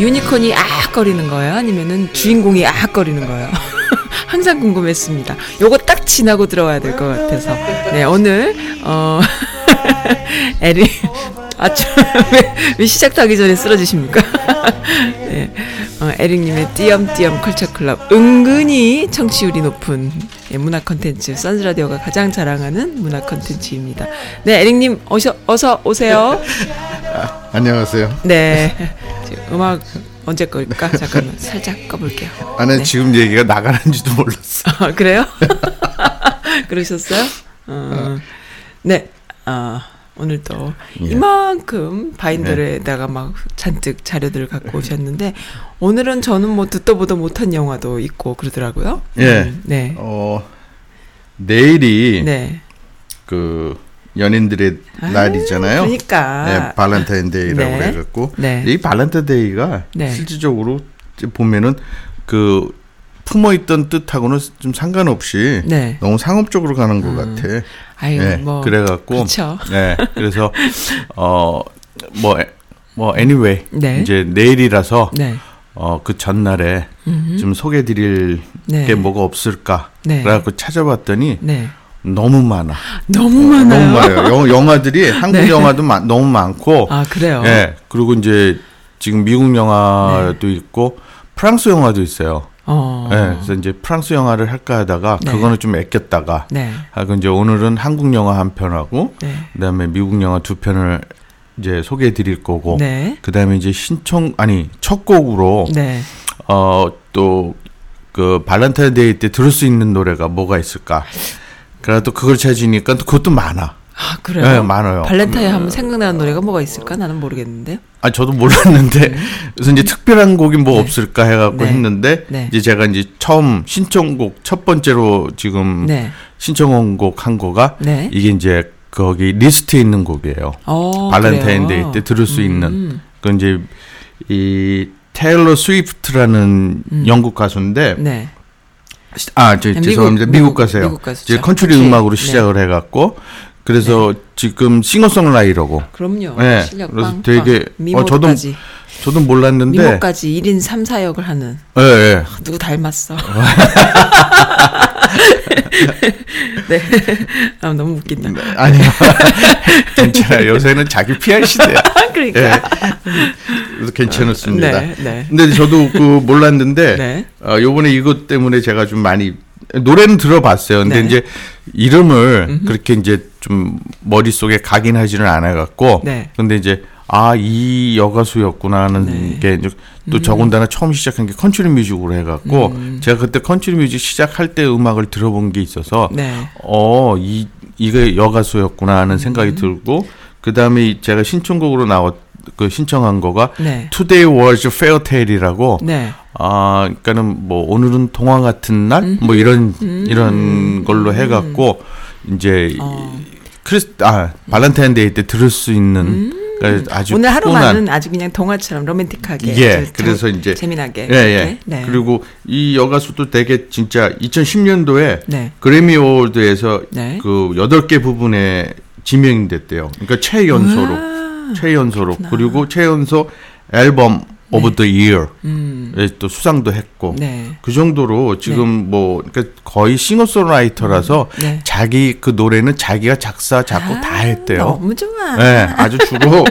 유니콘이 아악거리는 거예요? 아니면은 주인공이 아악거리는 거예요? 항상 궁금했습니다. 요거 딱 지나고 들어와야 될 것 같아서. 네, 오늘, 어, 에리, 아, 저, 왜, 왜 시작하기 전에 쓰러지십니까? 네, 어, 에릭님의 띄엄띄엄 컬처클럽. 은근히 청취율이 높은 예, 문화 컨텐츠, 선즈라디오가 가장 자랑하는 문화 컨텐츠입니다. 네, 에릭님, 어서, 어서 오세요. 안녕하세요. 네. 음악 언제 끌까? 잠깐만 살짝 꺼볼게요. 아는 네. 지금 얘기가 나가는지도 몰랐어. 아, 그래요? 그러셨어요? 어, 네. 아, 오늘 또 예. 이만큼 바인더에다가 막 잔뜩 자료들을 갖고 오셨는데 오늘은 저는 뭐 듣도 보도 못한 영화도 있고 그러더라고요. 예. 음, 네. 어 내일이 네. 그 연인들의 아, 날이잖아요. 그러니까. 네, 발렌타인데이라고 네. 그래갖고 네. 이 발렌타인데이가 네. 실질적으로 보면은 그 품어있던 뜻하고는 좀 상관없이 네. 너무 상업적으로 가는 것 같아. 아유, 네, 뭐 그래갖고 그렇죠. 네, 그래서 어뭐뭐 뭐 anyway 네. 이제 내일이라서 네. 어그 전날에 음흠. 좀 소개드릴 네. 게 뭐가 없을까 네. 그래갖고 찾아봤더니 네. 너무 많아. 너무 많아요. 너무 많아요. 영, 영화들이 한국 네. 영화도 마- 너무 많고, 아, 그래요? 예 그리고 이제 지금 미국 영화도 있고 프랑스 영화도 있어요. 어. 예, 그래서 이제 프랑스 영화를 할까 하다가 네. 그거는 좀 아꼈다가 네. 하고 이제 오늘은 한국 영화 한 편하고 네. 그다음에 미국 영화 두 편을 이제 소개해 드릴 거고 네. 그다음에 이제 신청 아니 첫 곡으로 네. 어또 그 발렌타인데이 때 들을 수 있는 노래가 뭐가 있을까? 그래 또 그걸 찾으니까 또 그것도 많아. 아, 그래요? 네, 많아요. 발렌타인 하면 생각나는 노래가 뭐가 있을까? 나는 모르겠는데요. 아 저도 몰랐는데 그래서 이제 특별한 곡이 뭐 네. 없을까 해갖고 네. 했는데 네. 이제 제가 이제 처음 신청곡 첫 번째로 지금 네. 신청한 곡 한 거가 네. 이게 이제 거기 리스트에 있는 곡이에요. 어, 발렌타인데이? 때 들을 수 있는 음, 그 이제 이 테일러 스위프트라는 음. 영국 가수인데 네. 아, 저, 미국, 죄송합니다. 미국, 미국, 가수예요. 미국. 이제 컨트리. 음악으로 네. 시작을 해갖고 그래서 지금 싱어송라이터고 그럼요. 네, 실력 그래서 빵. 되게, 빵. 어, 미모까지. 저도 몰랐는데 미모까지 1인 3, 4역을 하는. 예, 예. 누구 닮았어. 네. 아, 너무 웃긴다. 아니요. 괜찮아요. 요새는 자기 PR 시대야. 그러니까. 예. 그래서 괜찮았습니다. 네, 네. 근데 저도 그 몰랐는데 네. 어, 요번에 이것 때문에 제가 좀 많이 노래는 들어봤어요. 근데 네. 이제 이름을 그렇게 이제 좀 머릿속에 각인하지는 않아 갖고 네. 근데 이제 아, 이 여가수였구나 하는 네. 게 이제 또 더군다나 처음 시작한 게 컨트리 뮤직으로 해 갖고 제가 그때 컨트리 뮤직 시작할 때 음악을 들어본 게 있어서 네. 어, 이, 이게 여가수였구나 하는 생각이 들고, 그 다음에 제가 신청곡으로 나왔, 그 신청한 거가, 네. Today was a fairy tale이라고, 네. 아, 그니까는 뭐, 오늘은 동화 같은 날? 뭐 이런, 이런 걸로 해 갖고, 이제, 이- 어. 크리스, 아, 발렌타인데이 때 들을 수 있는, 그러니까 아주 오늘 하루만은 아주 그냥 동화처럼 로맨틱하게. 예, 그래서 이제- 재미나게. 예, 예. 네. 그리고 이 여가수도 되게 진짜 2010년도에 네. 그래미 어워드에서 네. 그 여덟 개 부분에 지명됐대요. 그러니까 최연소로, 아, 최연소로 그렇구나. 그리고 최연소 Album of the Year에 음. 또 수상도 했고 네. 그 정도로 지금 뭐 그러니까 거의 싱어송라이터라서 네. 자기 그 노래는 자기가 작사 작곡 다 했대요. 너무 좋아. 네, 아주 주로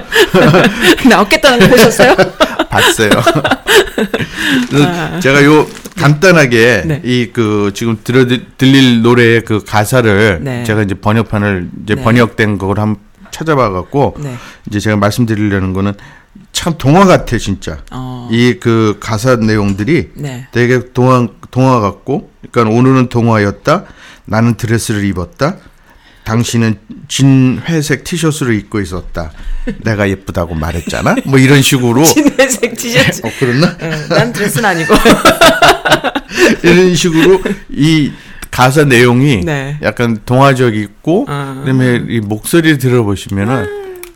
나왔겠다는 거 보셨어요? 봤어요. 그래서 제가 요 간단하게 아. 네. 이그 지금 들어 들릴 노래의 그 가사를 네. 제가 이제 번역판을 이제 네. 번역된 걸 한 찾아봐 갖고 네. 이제 제가 말씀드리려는 거는 참 동화 같아 진짜. 어. 이그 가사 내용들이 네. 되게 동화 동화 같고, 그러니까 오늘은 동화였다. 나는 드레스를 입었다. 당신은 진 회색 티셔츠를 입고 있었다. 내가 예쁘다고 말했잖아. 뭐 이런 식으로. 진 회색 티셔츠. 어 그랬나? 응, 난 드레스는 아니고. 이런 식으로 이 가사 내용이 네. 약간 동화적이고 아. 그다음에 이 목소리 들어보시면은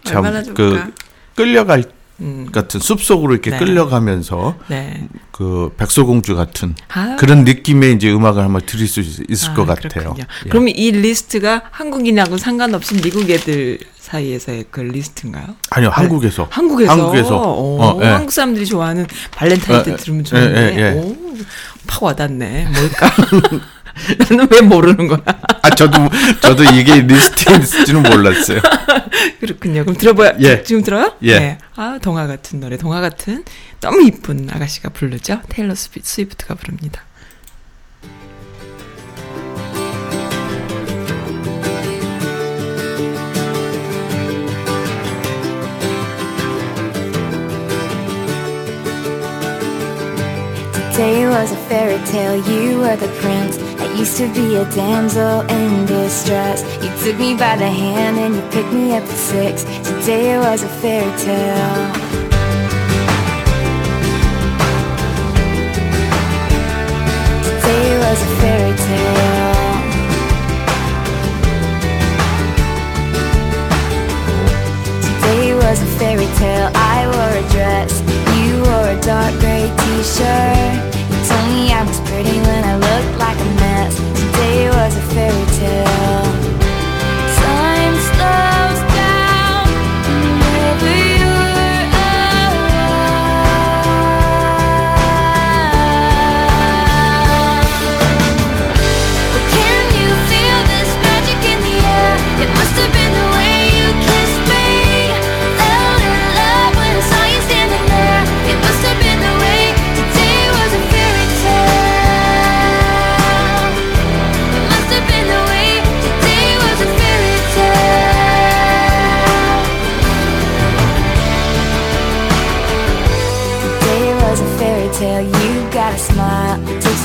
얼마나 참 좋을까? 그 끌려갈 음, 같은 숲속으로 이렇게 네. 끌려가면서 네. 그 백설공주 같은 아. 그런 느낌의 이제 음악을 한번 들을 수 있- 있을 아, 것 같아요. 예. 그럼 이 리스트가 한국인하고 상관없이 미국 애들 사이에서의 그 리스트인가요? 아니요 한국에서 한국에서, 한국에서 오, 어, 예. 한국 사람들이 좋아하는 발렌타인 때 예, 들으면 예, 좋은데 예, 예. 오, 팍 와닿네. 뭘까? 나는 왜 모르는 거야? 아 저도 저도 이게 리스트에 있을지는 몰랐어요. 그렇군요. 그럼 들어봐요. 예. 지금 들어요? 예. 네. 아 동화 같은 노래, 동화 같은 너무 이쁜 아가씨가 부르죠. 테일러 스피, 스위프트가 부릅니다. Day was a fairy tale, you were the prince. Used to be a damsel in distress. You took me by the hand and you picked me up at six. Today it was a fairy tale. Today was a fairy tale. Today was a fairy tale. I wore a dress. You wore a dark gray t-shirt. You told me I was pretty when I Today was a fairy tale.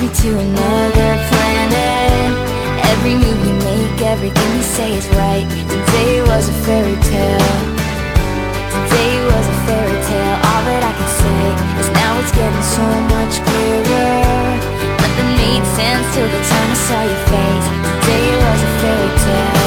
Me to another planet. Every move you make, everything you say is right. Today was a fairy tale. Today was a fairy tale. All that I can say is now it's getting so much clearer. Nothing made sense till the time I saw your face. Today was a fairy tale.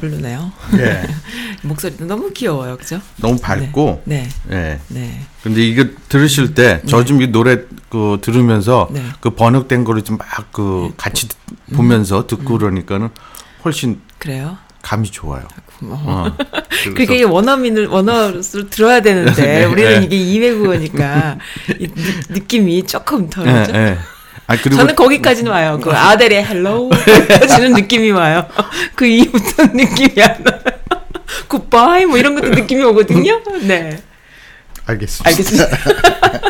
부르네요. 예. 목소리도 너무 귀여워요, 그죠? 너무 밝고 네, 예. 네. 근데 이거 들으실 때 저 지금 이 노래 그 들으면서 네. 그 번역된 거를 좀 막 그 같이 듣- 음. 보면서 듣고 그러니까는 훨씬 그래요. 감이 좋아요. 고마워. 어. 이게 원어민을 원어로 들어야 되는데 네, 우리는 네. 이게 이외국어니까 이 느, 느낌이 조금 예, 덜하죠. 예. 아 그리고 저는 거기까지는 와요. 그 아델의 Hello까지는 느낌이 와요. 그 이후부터 느낌이 안 와요. 굿바이 뭐 이런 것도 느낌이 오거든요. 네. 알겠습니다. 알겠습니다.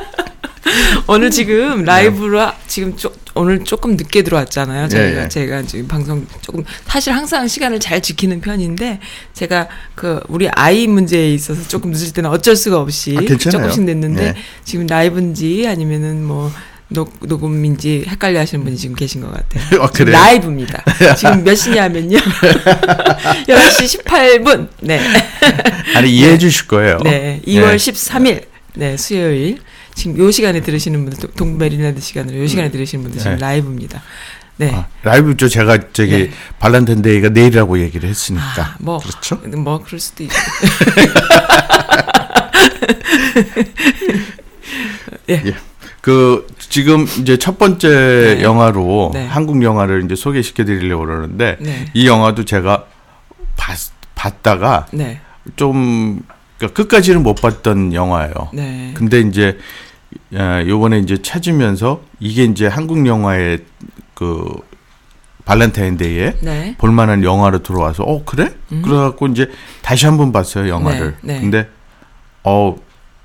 오늘 지금 라이브로 지금 쪼, 오늘 조금 늦게 들어왔잖아요. 저희가 예, 예. 제가 지금 방송 조금 사실 항상 시간을 잘 지키는 편인데 제가 그 우리 아이 문제에 있어서 조금 늦을 때는 어쩔 수가 없이 아. 조금씩 냈는데 예. 지금 라이브인지 아니면은 뭐 녹, 녹음인지 헷갈려 하시는 분이 지금 계신 것 같아요. 아, 지금? 라이브입니다. 지금 몇 시냐면요. 11시 18분. 네. 아니 이해해 주실 거예요. 네, 2월 13일, 네, 수요일. 지금 요 시간에 들으시는 분들, 동- 동메리랜드 시간으로 요 시간에 들으시는 분들 지금 네. 라이브입니다. 네. 아, 라이브죠. 제가 저기 네. 발란텐데이가 내일이라고 얘기를 했으니까. 아, 뭐, 그렇죠? 뭐, 그럴 수도 있죠. 예. 그 지금 이제 첫 번째 네. 영화로 네. 한국 영화를 이제 소개시켜 드리려고 그러는데 네. 이 영화도 제가 봤, 봤다가 네, 좀 그러니까 끝까지는 못 봤던 영화예요. 네. 근데 이제 야, 요번에 이제 찾으면서 이게 이제 한국 영화의 그 발렌타인데이에 네. 볼만한 영화로 들어와서 어 그래? 그래갖고 이제 다시 한번 봤어요 영화를. 네, 네. 근데 어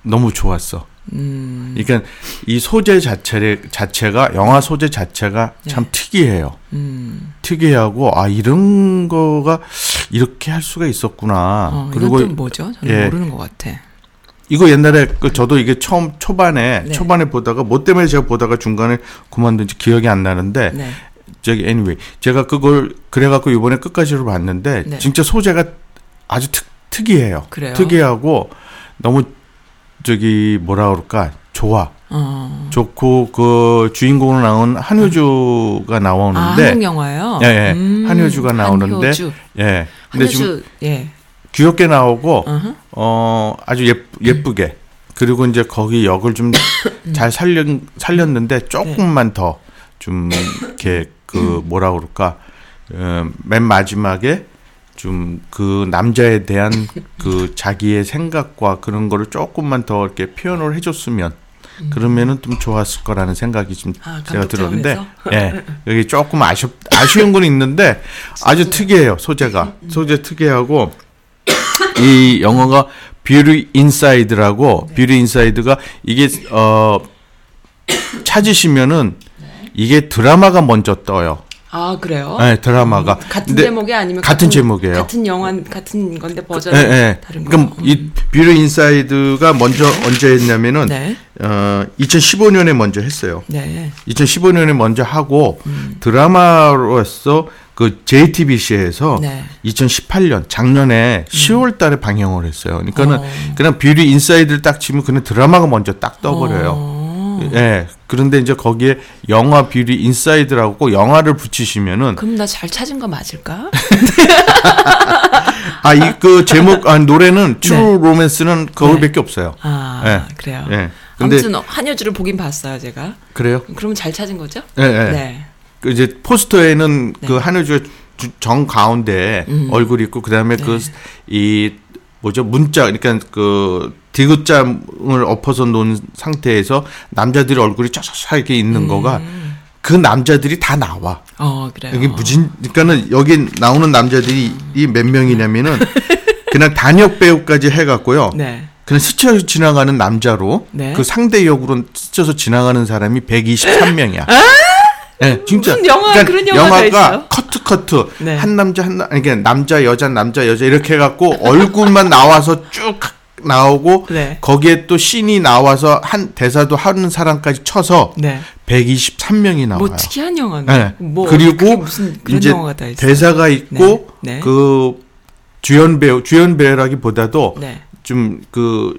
너무 좋았어. 음, 그러니까 이 소재 자체 자체가 영화 소재 자체가 참 네. 특이해요. 음. 특이하고 아 이런 거가 이렇게 할 수가 있었구나. 어, 그리고 뭐죠? 저는 예. 모르는 것 같아. 이거 옛날에 그 저도 이게 처음 초반에 네. 초반에 보다가 뭐 때문에 제가 보다가 중간에 그만둔지 기억이 안 나는데 네. 저기 anyway 제가 그걸 그래갖고 이번에 끝까지로 봤는데 네. 진짜 소재가 아주 특, 특이해요. 그래요? 특이하고 너무 저기 뭐라 그럴까 좋아 어. 좋고 그 주인공으로 나온 한효주가 아, 나오는데 한국 영화요? 예, 예. 한효주가 나오는데 한효주. 예 근데 지금 한효주, 예. 귀엽게 나오고 어허. 어 아주 예, 예쁘게 그리고 이제 거기 역을 좀 잘 살렸 살렸는데 조금만 더 좀 이렇게 그 뭐라 그럴까 어, 맨 마지막에 좀 그 남자에 대한 그 자기의 생각과 그런 거를 조금만 더 이렇게 표현을 해줬으면 그러면은 좀 좋았을 거라는 생각이 좀 아, 제가 들었는데? 예. 여기 조금 아쉽 아쉬운 건 있는데 아주 특이해요 소재가. 소재 특이하고 이 영화가 Beauty Inside라고 Beauty Inside가 이게 어 찾으시면은 이게 드라마가 먼저 떠요. 아, 그래요? 네, 드라마가 같은 근데 제목이 아니면 같은 제목이에요. 같은 영화 같은 건데 버전 예, 예. 다른 거. 그럼 이 Beauty Inside가 먼저 언제 했냐면은 네. 어 2015년에 먼저 했어요. 네. 2015년에 먼저 하고 음. 드라마로서 그 JTBC에서 네. 2018년 작년에 10월 달에 방영을 했어요. 그러니까는 어. 그냥 Beauty Inside를 딱 치면 그냥 드라마가 먼저 딱 떠버려요. 어. 예. 그런데 이제 거기에 영화 Beauty Inside라고 꼭 영화를 붙이시면은 그럼 나 잘 찾은 거 맞을까? 아 이 그 제목 아 노래는 True Romance는 거기밖에 없어요. 네. 아, 예. 그래요. 예. 근데 아무튼 한효주를 보긴 봤어요, 제가. 그래요? 그러면 잘 찾은 거죠? 예, 예. 네. 그 이제 포스터에는 네. 그 한효주가 주- 정 가운데 음. 얼굴이 있고 그다음에 네. 그이 뭐죠 문자 그러니까 그 디귿자를 엎어서 놓은 상태에서 남자들의 얼굴이 쫙쫙 이렇게 있는 음. 거가 그 남자들이 다 나와. 어, 그래요. 여기 무진 그러니까는 여기 나오는 남자들이 이몇 명이냐면은 그냥 단역 배우까지 해갖고요. 네. 그냥 스쳐 지나가는 남자로 네. 그 상대 역으로 스쳐서 지나가는 사람이 123명이야. 네, 진짜. 무슨 영화, 그런 영화가 영화가? 커트 커트 네. 한 남자 한 남, 그러니까 남자 여자 남자 여자 이렇게 해갖고 얼굴만 나와서 쭉 나오고 네. 거기에 또 씬이 나와서 한 대사도 하는 사람까지 쳐서 네. 123명이 나와요. 뭐 특이한 영화네. 네. 뭐 그리고 무슨 그런 이제 영화가 다 있어요. 대사가 있고 네. 네. 그 주연 배우 주연 배우라기보다도 네. 좀그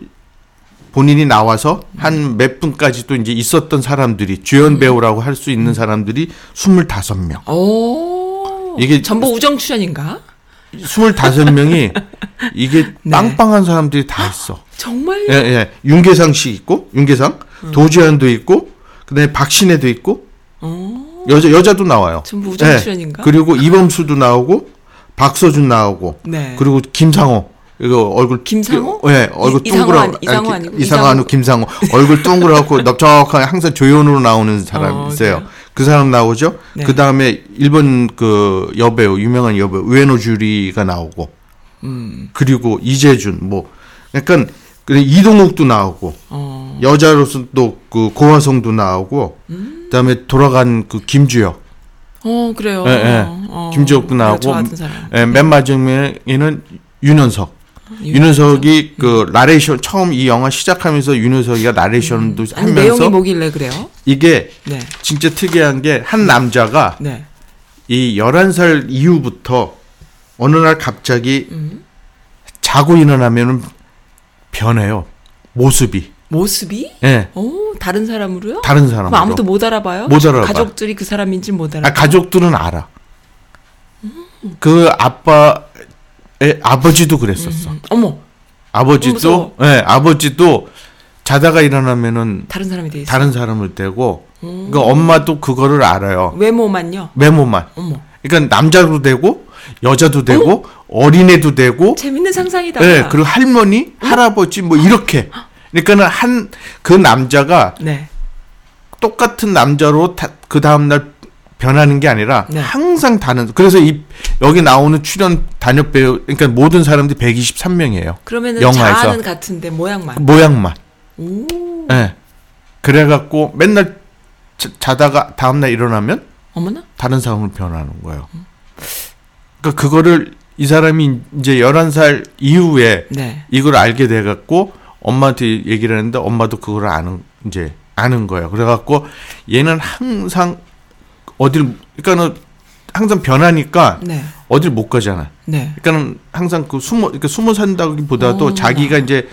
본인이 나와서 한 몇 분까지도 이제 있었던 사람들이 음. 주연 배우라고 할 수 있는 사람들이 25명. 오. 이게 전부 우정 출연인가? 25명이 이게 네. 빵빵한 사람들이 다 있어. 정말? 예, 예. 윤계상 씨 있고, 윤계상, 음. 도지현도 있고, 그다음에 박신혜도 있고, 어, 여자 여자도 나와요. 전부 우정 예. 출연인가? 그리고 이범수도 나오고, 박서준 나오고, 네. 그리고 김상호. 이거 얼굴 김상호? 예, 얼굴 이- 이상호 이상호 아니, 김상호. 얼굴 둥그랗고 넓적하게 항상 조연으로 나오는 사람 어, 있어요. 그래요? 그 사람 나오죠. 네. 그 다음에 일본 그 여배우 유명한 여배우 우에노 주리가 나오고. 음. 그리고 이재준 뭐 약간 그래 이동욱도 나오고 어. 여자로서 또 그 고화성도 나오고 그다음에 돌아간 그 김주혁 어, 그래요. 예, 예. 어, 김주혁도 나오고. 예, 맨 마지막에는 윤현석 윤현석이 그 나레이션 처음 이 영화 시작하면서 윤현석이가 나레이션도 음. 하면서 내용이 뭐길래 그래요? 이게 네. 진짜 특이한 게 한 남자가 네. 이 11살 이후부터 어느 날 갑자기 음. 자고 일어나면은 변해요. 모습이. 모습이? 예. 오, 다른 사람으로요? 다른 사람으로. 아무도 못 알아봐요? 못 알아봐. 가족들이 그 사람인지 못 알아. 아, 가족들은 알아. 그 아빠 의 아버지도 그랬었어. 어머, 아버지도. 예, 아버지도 자다가 일어나면은 다른 사람이 돼 있어. 다른 사람을 떼고 그러니까 엄마도 그거를 알아요. 외모만요. 외모만. 어머, 그러니까 남자도 되고 여자도 되고 어린애도 되고 재밌는 상상이다. 예, 그리고 할머니, 할아버지 뭐 이렇게. 그러니까는 한 그 남자가 네. 똑같은 남자로 그 다음 날 변하는 게 아니라 네. 항상 다른 그래서 이 여기 나오는 출연 단역 배우 그러니까 모든 사람들이 123명이에요. 그러면은 영화에서. 자아는 같은데 모양만. 모양만. 오, 예. 그래 갖고 맨날 자, 자다가 다음 날 일어나면 어머나. 다른 사람으로 변하는 거예요. 그러니까 그거를 이 사람이 이제 11살 이후에 네. 이걸 알게 돼 갖고 엄마한테 얘기를 했는데 엄마도 그걸 아는 이제 아는 거예요. 그래 갖고 얘는 항상 어딜 그러니까는 항상 변하니까 네. 어딜 못 가잖아. 네. 그러니까는 항상 그 숨어 이렇게 숨어 산다기보다도 어, 자기가 이제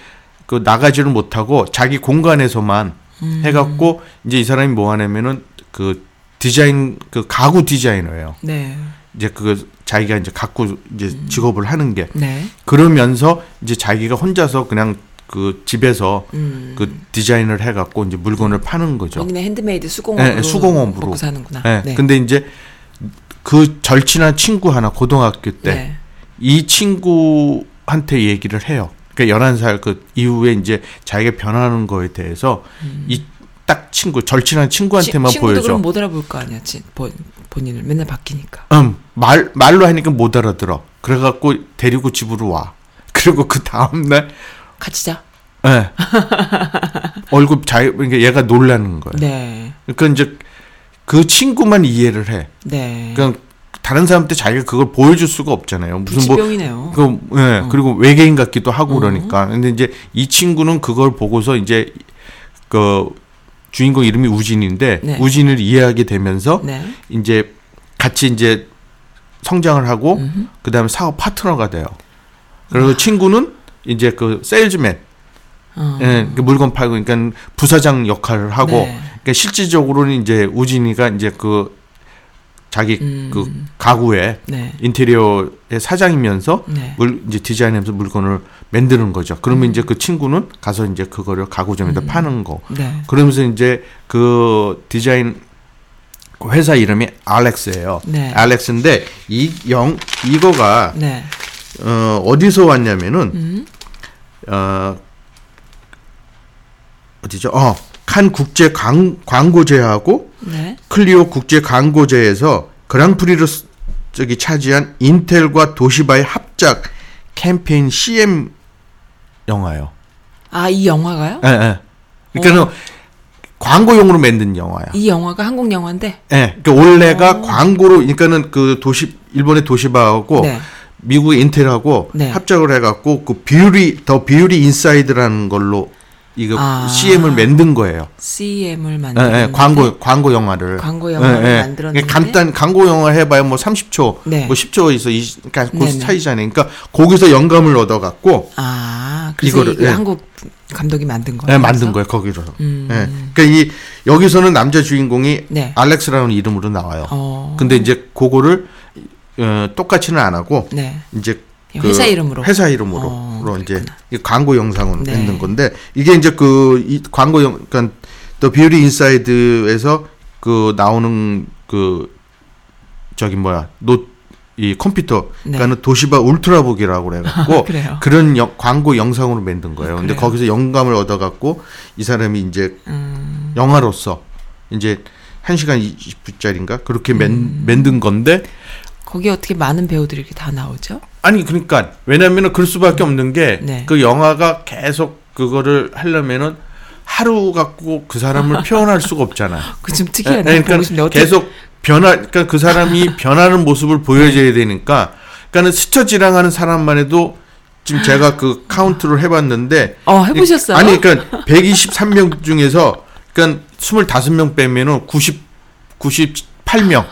그 나가지를 못하고 자기 공간에서만 음. 해갖고 이제 이 사람이 뭐 하냐면은 그 디자인 그 가구 디자이너예요. 네. 이제 그 자기가 이제 갖고 이제 음. 직업을 하는 게 네. 그러면서 이제 자기가 혼자서 그냥 그 집에서 음. 그 디자인을 해갖고 이제 물건을 파는 거죠. 본인의 핸드메이드 수공업으로 예, 예, 수공업으로. 먹고 사는구나. 예. 네. 근데 이제 그 절친한 친구 하나 고등학교 때이 네. 친구한테 얘기를 해요. 그러니까 11살 그 이후에 이제 자기가 변하는 거에 대해서 이딱 친구 절친한 친구한테만 음. 치- 보여줘. 그럼 못 알아볼 거 아니야. 지- 본, 본인을 맨날 바뀌니까. 음, 말 말로 하니까 못 알아들어. 그래 갖고 데리고 집으로 와. 그리고 그 다음 날 같이 자. 예. 얼굴 자기 그러니까 얘가 놀라는 거예요. 네. 그러니까 이제 그 친구만 이해를 해. 네. 그러니까 다른 사람한테 자기가 그걸 보여줄 수가 없잖아요. 무슨 뭐 불치병이네요. 그, 예, 그리고 외계인 같기도 하고 그러니까. 근데 이제 이 친구는 그걸 보고서 이제 그 주인공 이름이 우진인데 네. 우진을 이해하게 되면서 네. 이제 같이 이제 성장을 하고 음흠. 그다음에 사업 파트너가 돼요. 그리고 친구는 이제 그 세일즈맨, 어. 예, 그 물건 팔고 그러니까 부사장 역할을 하고 네. 그러니까 실질적으로는 이제 우진이가 이제 그 자기 음. 그 가구에 네. 인테리어의 사장이면서 네. 물 이제 디자인하면서 물건을 만드는 거죠. 그러면 이제 그 친구는 가서 이제 그거를 가구점에다 파는 거. 네. 그러면서 이제 그 디자인 회사 이름이 알렉스예요. 네. 알렉스인데 이 영 이거가 네. 어 어디서 왔냐면은 음. 어 어디죠? 어, 칸 국제 광, 광고제하고 네. 클리오 국제 광고제에서 그랑프리를 스- 저기 차지한 인텔과 도시바의 합작 캠페인 CM 영화예요. 아, 이 영화가요? 예, 예. 그러니까는 광고용으로 만든 영화야. 이 영화가 한국 영화인데. 예. 그러니까 원래가 광고로 그러니까는 그 도시 일본의 도시바하고 네. 미국의 인텔하고 네. 합작을 해갖고 그 비율이 더 비율이 인사이드라는 걸로 이거 아. CM을 만든 거예요. CM을 예, 만드는 예, 광고 광고 영화를 광고 영화를 예, 예. 만들었는데? 간단 광고 영화 해봐야 뭐 30초, 네. 뭐 10초 있어, 이 그러니까 그. 차이잖아요. 그러니까 거기서 영감을 얻어갖고 아, 그래서 이거를, 이거 예. 한국 감독이 만든 거예요. 예, 만든 거예요 거기서. 음. 예. 그러니까 이 여기서는 남자 주인공이 네. 알렉스라는 이름으로 나와요. 어. 근데 이제 그거를 어, 똑같이는 안 하고 네. 이제 회사 이름으로. 회사 이름으로 어, 로 이제 광고 영상으로 네. 만든 건데 이게 이제 그 이 광고 영 그러니까 The Beauty Inside에서 그 나오는 그 저기 뭐야 노 이 컴퓨터 네. 그러니까는 도시바 울트라북이라고 그래갖고 그래요? 그런 영- 광고 영상으로 만든 거예요. 근데 그래요? 거기서 영감을 얻어갖고 이 사람이 이제 음. 영화로서 이제 1 시간 20분짜리인가 그렇게 만, 음. 만든 건데 거기 어떻게 많은 배우들이 이렇게 다 나오죠? 아니 그러니까 왜냐면은 그럴 수밖에 없는 게그 네. 영화가 계속 그거를 하려면은 하루 갖고 그 사람을 표현할 수가 없잖아. 그좀 예, 특이하네. 그러니까 보고 싶네. 어떻게 계속 변화 그러니까 그 사람이 변하는 모습을 보여줘야 되니까 그러니까는 스쳐 지나가는 사람만 해도 지금 제가 그 카운트를 해봤는데 어, 해보셨어요? 아니 그러니까 123명 중에서 그러니까 25명 빼면은 90 98명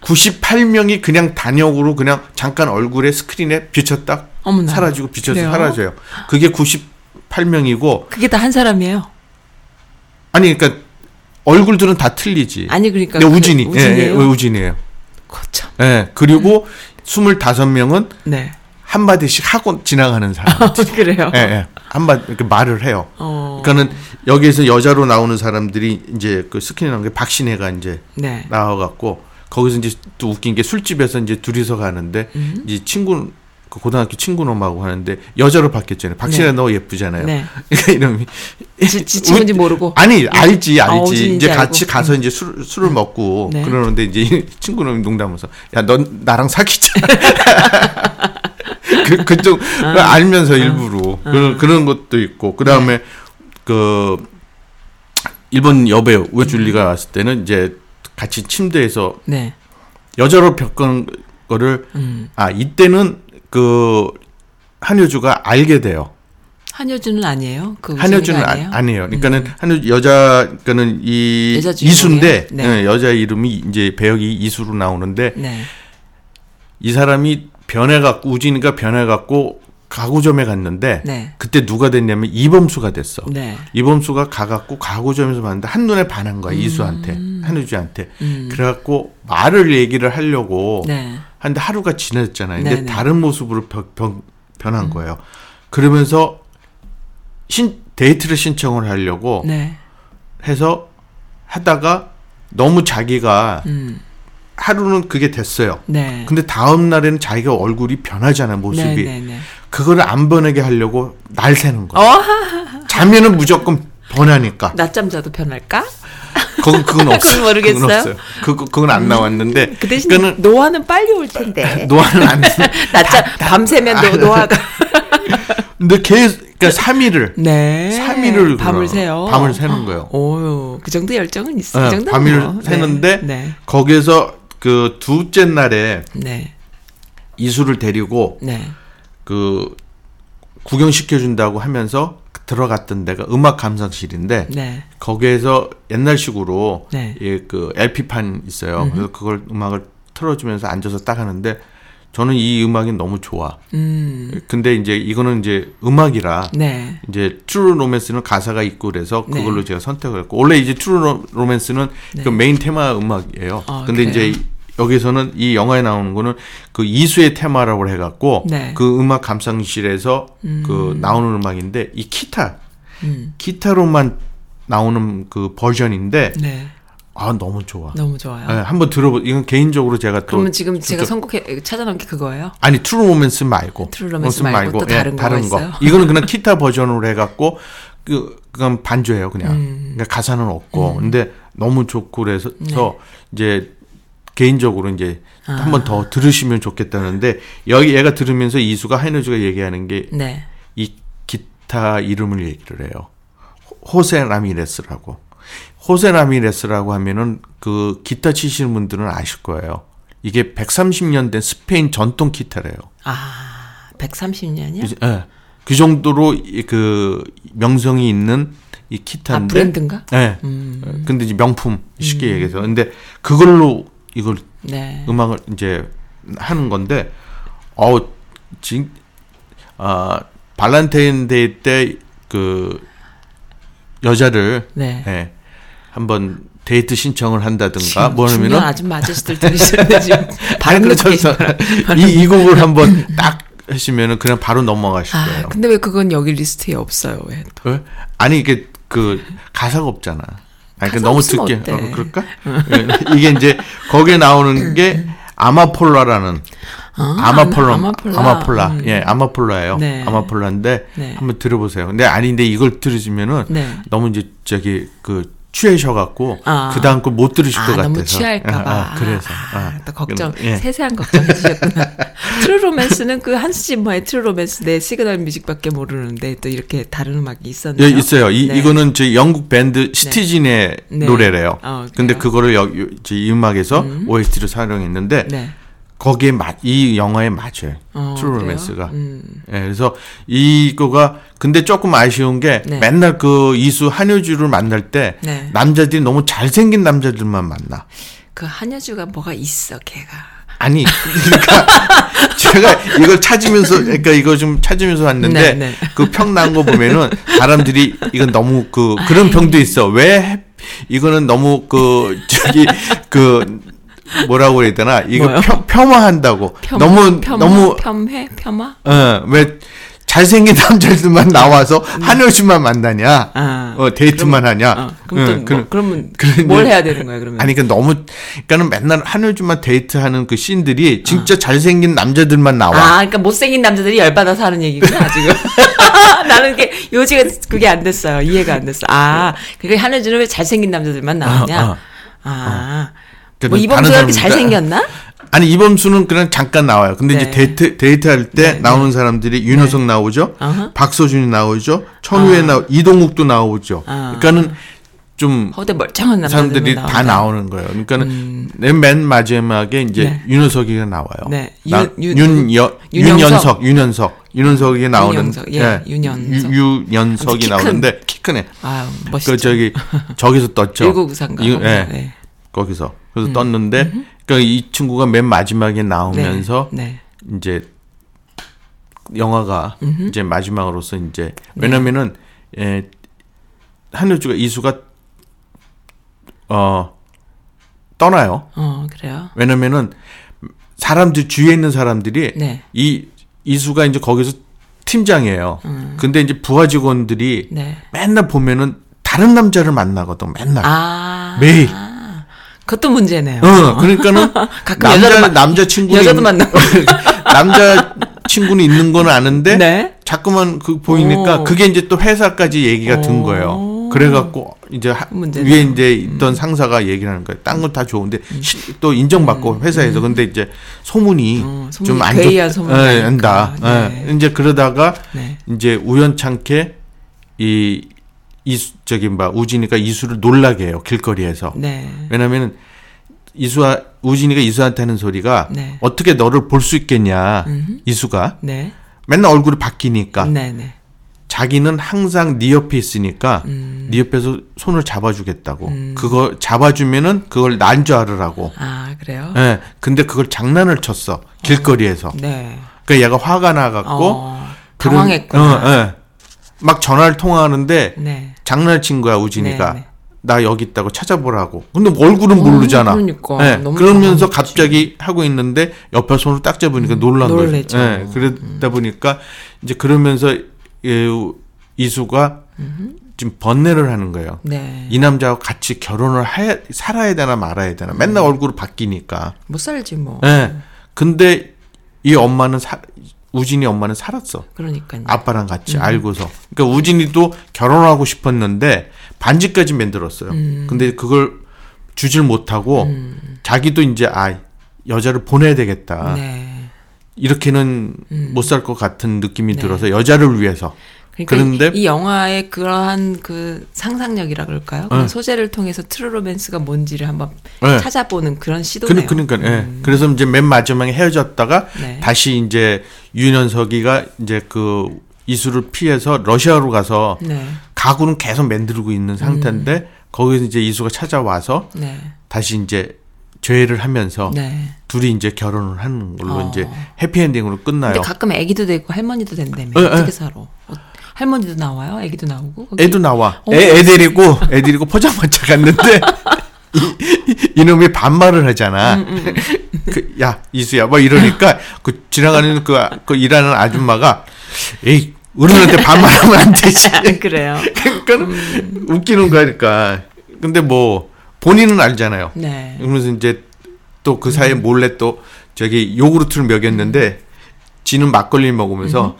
98명이 그냥 단역으로 그냥 잠깐 얼굴에 스크린에 비쳤다 어머나. 사라지고 비쳐서 그래요? 사라져요. 그게 98명이고 그게 다 한 사람이에요. 아니 그러니까 얼굴들은 다 틀리지. 아니 그러니까 그 우진이 예, 우진이에요. 예, 우진이에요. 거참. 예. 그리고 25명은 네. 한 마디씩 하고 지나가는 사람. 그래요. 예, 예. 한마디 이렇게 말을 해요. 어. 그러니까는 여기에서 여자로 나오는 사람들이 이제 그 스크린 나온 게 박신혜가 이제 네. 나와 갖고 거기서 이제 또 웃긴 게 술집에서 이제 둘이서 가는데 음. 이제 친구 그 고등학교 친구 놈하고 하는데 여자로 바뀌었잖아요. 박신혜 네. 너 예쁘잖아요. 네. 그러니까 이름이 지, 지 친구인지 모르고. 아니 알지 아, 알지 우진인지 이제 알고. 같이 가서 이제 술 술을 먹고 네. 그러는데 이제 이 친구는 농담하면서 야 넌 나랑 사귀자 그 그쪽 아. 알면서 일부러 그런 그런 것도 있고 그 다음에 그 일본 여배우 우에줄리가 왔을 때는 이제 같이 침대에서 네. 여자로 겪은 거를 음. 아 이때는 그 한효주가 알게 돼요. 한효주는 아니에요. 그 한효주는 아, 아니에요. 아 니에요. 그러니까는 한효 여자 그러니까는 이 여자? 이수인데 네. 예, 여자 이름이 이제 배역이 이수로 나오는데 네. 이 사람이 변해 갖고 우진이가 변해 갖고 가구점에 갔는데 네. 그때 누가 됐냐면 이범수가 됐어. 네. 이범수가 가갖고 가구점에서 봤는데 한 눈에 반한 거야 이수한테 한효주한테. 음. 그래갖고 말을 얘기를 하려고 네. 한데 하루가 지났잖아요. 근데 네네. 음. 다른 모습으로 변, 변, 변한 거예요. 그러면서 신 데이트를 신청을 하려고 네. 해서 하다가 너무 자기가 음. 하루는 그게 됐어요. 네. 근데 다음 날에는 자기가 얼굴이 변하잖아 모습이. 네, 네, 네. 그거를 안 변하게 하려고 날 새는 거야. 어, 자면은 무조건 변하니까. 낮잠 자도 편할까? 그건 그건 없어요. 그건 모르겠어요. 음. 그건 없어요. 그거 그건 안 나왔는데. 그 대신 그거는 노화는 빨리 올 텐데. 노화는 안 돼. 낮잠 밤새면 노, 노화가. 근데 걔 그러니까 3일을 네. 3일을 밤을 새요. 밤을 새는 거예요. 오, 그 정도 열정은 있어. 그 네, 정도 밤을 새는데 네. 거기에서 그 둘째 날에 네. 이수를 데리고 네. 그 구경시켜 준다고 하면서 들어갔던 데가 음악 감상실인데 네. 거기에서 옛날식으로 네. 예, 그 LP판 있어요. 그래서 그걸 음악을 틀어주면서 앉아서 딱 하는데 저는 이 음악이 너무 좋아. 음. 근데 이제 이거는 이제 음악이라 네. 이제 True Romance는 가사가 있고 그래서 네. 그걸로 제가 선택을 했고 원래 이제 True Ro- Romance는 그 메인 테마 음악이에요. 아, 근데 그래요? 이제 여기서는 이 영화에 나오는 거는 그 이수의 테마라고 해갖고 네. 그 음악 감상실에서 그 나오는 음악인데 이 기타 음. 기타로만 나오는 그 버전인데 네. 아 너무 좋아. 너무 좋아요. 네, 한번 들어보. 이건 개인적으로 제가 또 그러면 지금 제가 직접- 선곡해 찾아놓은 게 그거예요? 아니 True Romance 말고 True Romance 말고 또 다른 거가 있어요? 이거는 그냥 기타 버전으로 해갖고 그 그건 반주예요 그냥 음. 그러니까 가사는 없고 근데 너무 좋고 그래서 네. 이제 개인적으로 이제 아. 한번 더 들으시면 좋겠다는데 여기 얘가 들으면서 이수가 하이너즈가 얘기하는 게이 네. 기타 이름을 얘기를 해요 호- 호세 라미레스라고 호세 라미레스라고 하면은 그 기타 치시는 분들은 아실 거예요 이게 130년 된 스페인 전통 기타래요. 아, 130년이요? 그, 예. 그 정도로 이- 그 명성이 있는 이 아, 기타인데. 브랜드인가? 예. 음. 근데 이제 명품 쉽게 얘기해서 근데 그걸로 이걸 네. 음악을 이제 하는 건데 어우 진 아, 발란타인데이 때 그 여자를 네. 예. 한번 데이트 신청을 한다든가 뭐냐면은 아줌마 아저씨들 들으시는데 지금 발음 그래서 놓고 계시더라. 이, 이 곡을 한번 딱 하시면은 그냥 바로 넘어가실 아, 거예요. 근데 왜 그건 여기 리스트에 없어요? 왜 또? 어? 아니 이게 그 가사가 없잖아. 아니 그 너무 듣기 어때? 어, 그럴까? 예, 이게 이제 거기에 나오는 게 아마폴라라는 아, 아마폴라 아마폴라. 아마폴라 음. 예 아마폴라예요. 네. 아마폴라인데 네. 한번 들어보세요. 근데 아닌데 이걸 들으시면은 네. 너무 이제 저기 그 취해셔갖고 아. 그 다음 거못 들으실 아, 것 같아서 너무 취할까봐. 아, 아, 그래서 아, 아. 또 걱정, 예. 세세한 걱정 해 주셨구나. True Romance는 그 한수 진모의 True Romance 내 시그널 뮤직밖에 모르는데 또 이렇게 다른 음악이 있었나요? 예, 있어요. 이, 네. 이거는 저 영국 밴드 Citizens의 네. 노래래요. 어, 근데? 그거를 여, 요- 저이 음악에서 OST로 사용했는데 네. 거기에 맞, 이 영화에 맞아요. 어, True? Romance가. 음. 예, 그래서 이거가 근데 조금 아쉬운 게 네. 맨날 그 이수 한효주를 만날 때 네. 남자들이 너무 잘생긴 남자들만 만나. 그 한여주가 뭐가 있어, 걔가. 아니 그러니까 제가 이걸 찾으면서 그러니까 이거 좀 찾으면서 왔는데 네, 네. 그평난거 보면은 사람들이 이건 너무 그 그런 평도 있어 왜 해- 이거는 너무 그 저기 그 뭐라고 그래야 되나 이거? 폄, 폄하한다고 폄하, 너무 폄하, 너무 폄해? 폄하? 어왜 잘생긴 남자들만 나와서 한효주만 만나냐 음. 아. 어 데이트만 하냐 어, 그럼 또 응, 뭐, 그러면 뭘 해야 되는 거야, 그러면? 아니 그 너무 그러니까는 맨날 한효주만 데이트하는 그 씬들이 진짜 잘생긴 남자들만 나와. 아, 그러니까 못생긴 남자들이 열받아서 하는 얘기구나, 지금. 나는 그게, 요지가 그게 안 됐어요. 이해가 안 됐어. 아, 그게 한혜주는 왜 잘생긴 남자들만 나오냐? 어, 어. 아. 뭐, 이범수가 다른 그렇게 사람보다- 잘생겼나? 아니 이범수는 그냥 잠깐 나와요. 근데 네. 이제 데이트 데이트할 때 네, 나오는 사람들이 윤호석 나오죠, 어허. 박서준이 나오죠, 천우에 나 이동욱도 나오죠. 아. 그러니까는 좀 허대 멀쩡한 사람들이 다 나온다. 나오는 거예요. 그러니까는 맨- 맨 마지막에 이제 네. 윤호석이가 나와요. 네. 나- 윤- 윤, 윤-. 윤연석, 윤연석, 윤연석이 나오는 윤영석, 예, 윤연석. 유, 윤연석이 키 큰. 나오는데 키 크네. 아, 멋있죠. 그 저기 저기서 떴죠. 일구구상가. 이- 예. 네. 거기서 음. 그래서 떴는데 그러니까 이 친구가 맨 마지막에 나오면서 네. 이제 영화가 이제 마지막으로서 이제 왜냐면은 예, 한효주가 이수가 어 떠나요. 어, 그래요. 왜냐면은 사람들 주위에 있는 사람들이 네. 이 이수가 이제 거기서 팀장이에요. 근데 이제 부하 직원들이 음. 네. 맨날 보면은 다른 남자를 만나거든. 맨날. 아. 매일. 그것도 문제네요. 어, 그러니까는 가끔 남자 남자 친구는 여자도 만나고. 남자 친구는 있는 건 아는데 네. 자꾸만 그 보이니까 오. 그게 이제 또 회사까지 얘기가 든 오. 거예요. 그래갖고 이제 하-. 위에 이제 있던 상사가 얘기를 하는 거예요. 딴 건 다 좋은데 시- 또 인정받고 회사에서 근데 이제 소문이 어, 소문이 좀안 괴이한 좋. 소문이 예. 한다. 네. 예. 이제 그러다가 네. 이제 우연찮게 이 이수 저기 뭐 우진이가 이수를 놀라게 해요 길거리에서. 네. 왜냐면은 이수아 우진이가 이수한테 하는 소리가 네. 어떻게 너를 볼 수 있겠냐 이수가 네. 맨날 얼굴이 바뀌니까 네, 네. 자기는 항상 네 옆에 있으니까 음. 네 옆에서 손을 잡아주겠다고 그거 잡아주면은 그걸 난 줄 알으라고 아, 그래요? 예 근데 그걸 장난을 쳤어 길거리에서 네. 그 얘가 화가 나갖고 어, 당황했구나. 어, 예. 막 전화를 통화하는데 네. 장난을 친 거야 우진이가 네, 네. 나 여기 있다고 찾아보라고 근데 얼굴은 모르잖아 그러니까. 예, 너무 그러면서 당황했지. 갑자기 하고 있는데 옆에 손을 딱 잡으니까 놀란 거죠 놀랬죠. 예, 그러다 보니까 이제 그러면서 예, 이수가 지금 번뇌를 하는 거예요 네. 이 남자하고 같이 결혼을 해, 살아야 되나 말아야 되나 맨날 얼굴이 바뀌니까 못 살지 뭐. 예. 근데 이 엄마는 사, 우진이 엄마는 살았어 그러니까요. 아빠랑 같이 알고서. 그러니까 우진이도 결혼하고 싶었는데 반지까지 만들었어요. 근데 그걸 주질 못하고 자기도 이제 아 여자를 보내야 되겠다. 네. 이렇게는 못 살 것 같은 느낌이 네. 들어서 여자를 위해서. 그러니까 그런데- 이, 이 영화의 그러한 그 상상력이라 그럴까요? 그 소재를 통해서 True Romance가 뭔지를 한번 네. 찾아보는 그런 그, 시도네요. 그러니까 예. 그래서 이제 맨 마지막에 헤어졌다가 네. 다시 이제 윤현석이가 이제 그 이수를 피해서 러시아로 가서 네. 가구는 계속 만들고 있는 상태인데 거기서 이제 이수가 찾아와서 네. 다시 이제 죄를 하면서 네. 둘이 이제 결혼을 하는 걸로 어. 이제 해피엔딩으로 끝나요. 근데 가끔 애기도 되고 할머니도 된다며. 예, 어떻게 예. 살아? 어, 할머니도 나와요? 애기도 나오고? 거기? 애도 나와. 어. 애, 애 데리고 애 데리고 포장마차 갔는데 이, 이놈이 반말을 하잖아. 음, 그, 야 이수야 뭐 이러니까 그 지나가는 그, 그 일하는 아줌마가 에이 어른한테 반말하면 안 되지. 그래요. 그러니까 음. 웃기는 거니까. 근데 뭐 본인은 알잖아요. 네. 그러면서 이제 또 그 사이에 몰래 또 저기 요구르트를 먹였는데 지는 막걸리 먹으면서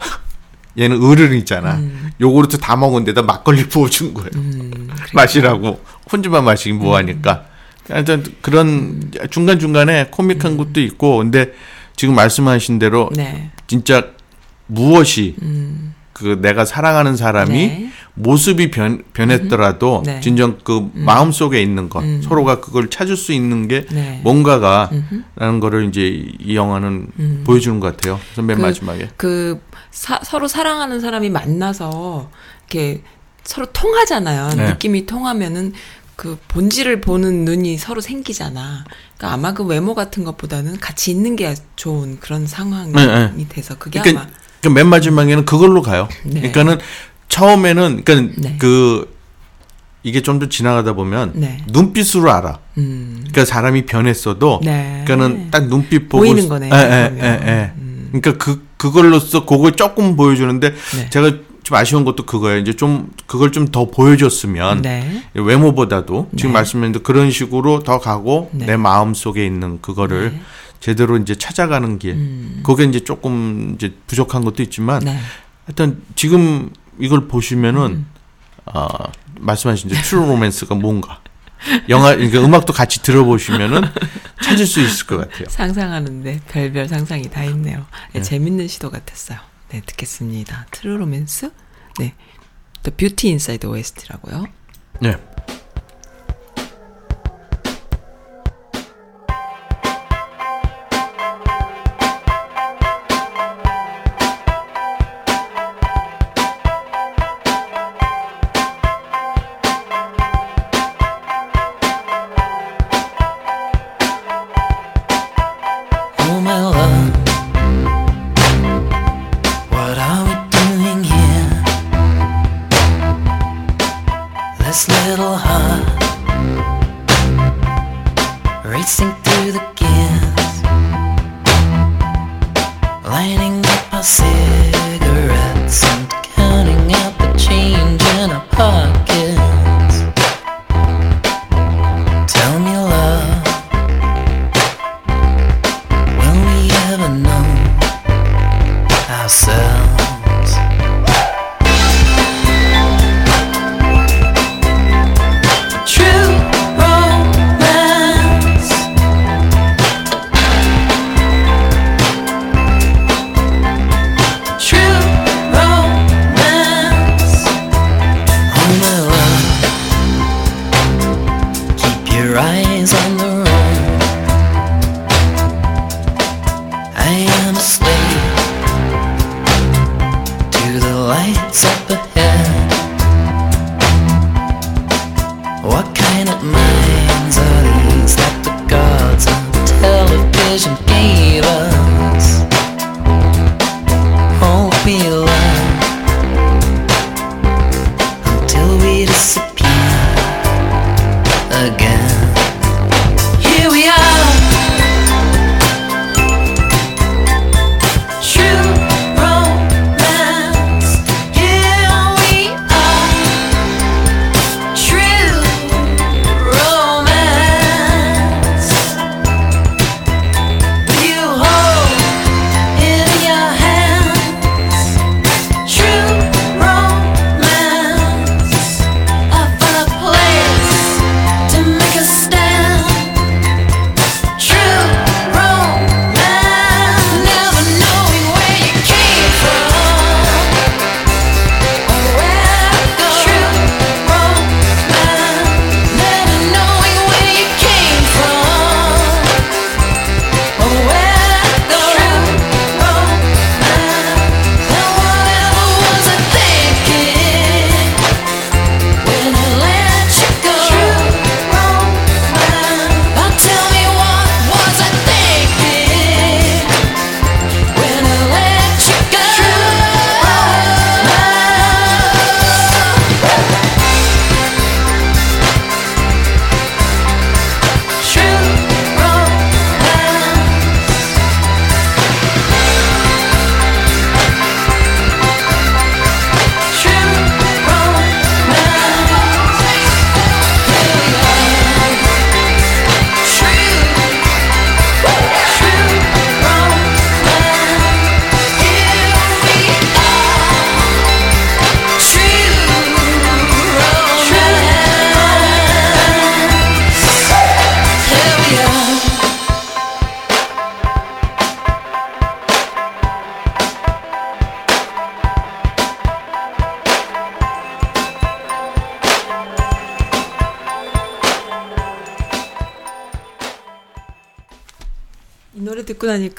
얘는 어른이잖아. 요구르트 다 먹은 데다 막걸리 부어준 거예요. 마시라고 혼자만 마시기 뭐하니까. 하여튼 그런 중간 중간에 코믹한 것도 있고, 근데 지금 말씀하신 대로 네. 진짜 무엇이 그 내가 사랑하는 사람이 네. 모습이 변, 변했더라도 네. 진정 그 마음 속에 있는 것 서로가 그걸 찾을 수 있는 게 네. 뭔가가라는 거를 이제 이 영화는 보여주는 것 같아요. 그래서 맨 그- 마지막에 그 사- 서로 사랑하는 사람이 만나서 이렇게 서로 통하잖아요. 네. 느낌이 통하면은 그 본질을 보는 눈이 서로 생기잖아. 그러니까 아마 그 외모 같은 것보다는 같이 있는 게 좋은 그런 상황이 네, 네. 돼서 그게 그러니까, 맨 마지막에는 그걸로 가요. 네. 그러니까는 처음에는 그러니까 네. 그 이게 좀 더 지나가다 보면 네. 눈빛으로 알아. 음. 그러니까 사람이 변했어도 네. 그러니까는 딱 눈빛 보고 보이는 거네, 예, 예. 예, 예. 그러니까 그 그걸로써 그걸 조금 보여주는데 네. 제가 좀 아쉬운 것도 그거예요. 이제 좀 그걸 좀 더 보여줬으면 네. 외모보다도 지금 네. 말씀드린 그런 식으로 더 가고 네. 내 마음 속에 있는 그거를 네. 제대로 이제 찾아가는 길. 음. 그게 이제 조금 이제 부족한 것도 있지만 네. 하여튼 지금 이걸 보시면은 음. 어, 말씀하신 이제 True Romance가 뭔가 영화 그러니까 음악도 같이 들어보시면은 찾을 수 있을 것 같아요. 상상하는데 별별 상상이 다 있네요. 네, 재밌는 시도 같았어요. 네, 듣겠습니다. True Romance? 네. The Beauty Inside OST라고요. 네. Your eyes on the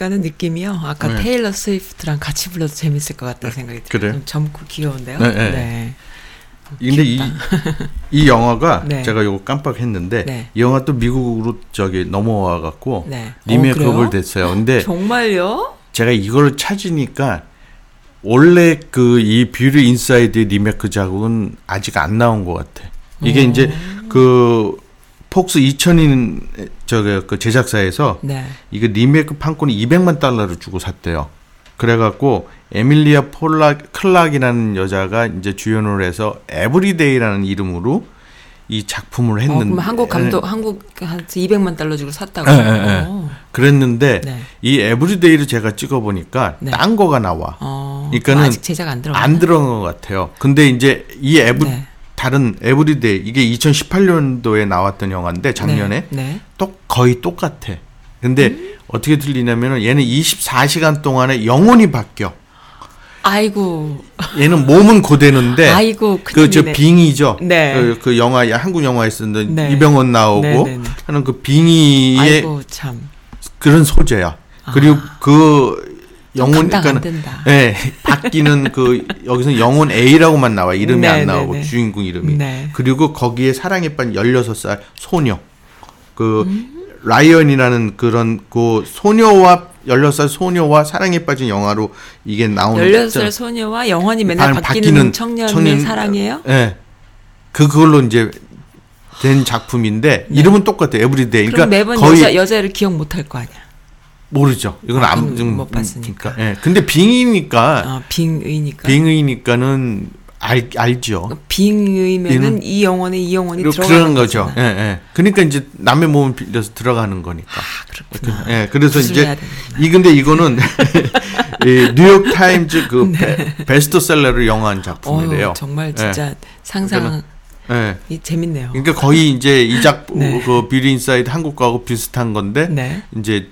나니까는 느낌이요. 아까 네. 테일러 스위프트랑 같이 불러도 재밌을 것 같다는 생각이 들어요. 그래요? 좀 젊고 귀여운데요. 네, 네. 근데 이, 이 영화가 네. 제가 요거 깜빡했는데 네. 이 영화 또 미국으로 저기 넘어와 갖고 네. 어, 리메이크업을 그래요? 됐어요. 근데 정말요? 제가 이걸 찾으니까 원래 그 이 Beauty Inside 리메이크 작업은 아직 안 나온 것 같아. 이게 어. 이제 그 폭스 2000인 저기 그 제작사에서 네. 이거 리메이크 판권이 200만 달러를 주고 샀대요. 그래갖고 에밀리아 폴락 클락이라는 여자가 이제 주연을 해서 Everyday라는 이름으로 이 작품을 어, 했는데 그럼 한국 감독 한국한테 200만 달러 주고 샀다고. 예, 예, 예. 어. 그랬는데 네. 이 Everyday를 제가 찍어 보니까 네. 딴 거가 나와. 어. 그러니까는 아직 제작 안 들어가. 안 들어간 것 같아요. 근데 이제 이 Every 네. 다른 Everyday 이게 2018년도에 나왔던 영화인데 작년에 네. 네. 또 거의 똑같아. 근데 음? 어떻게 들리냐면은 얘는 24시간 동안에 영혼이 바뀌어. 아이고. 얘는 몸은 고대론데 아이고 그저 큰일이네. 빙의죠. 네. 그, 그 영화 한국 영화에 쓰는 네. 이병헌 나오고 네, 네, 네. 하는 그 빙의의 아이고 참. 그런 소재야. 그리고 그 영혼 그러니까 된다. 예, 바뀌는 그 여기서 영혼 A라고만 나와. 이름이 네, 안 네, 나오고 네. 주인공 이름이. 네. 그리고 거기에 사랑에 빠진 16살 소녀. 그 음. 라이언이라는 그런 그 소녀와 16살 소녀와 사랑에 빠진 영화로 이게 나오는 16살 소녀와 영혼이 맨날 바- 바뀌는, 청년의 청년- 사랑이에요? 예. 그걸로 이제 된 작품인데 이름은 똑같아요. Everyday. 네. 그러니까 매번 거의 여자 여자를 기억 못할 거 아니야. 모르죠. 이건 아, 안 그건 좀- 못 봤으니까. 예. 근데 빙이니까 아, 빙의니까. 빙의니까는 알 알죠. 빙의면은 이 영혼에 이 영혼이 들어가는 거죠. 거잖아. 예, 예. 그러니까 이제 남의 몸을 빌려서 들어가는 거니까. 아, 그렇구나. 예, 그래서 이제. 이 근데 이거는 이 뉴욕 타임즈 그 네. 베, 스트셀러를 영화한 작품이래요. 어휴, 정말 진짜 상상이 예. 재밌네요. 그러니까 거의 이제 이 작품 네. 그 Beauty Inside 한국 거하고 비슷한 건데 네. 이제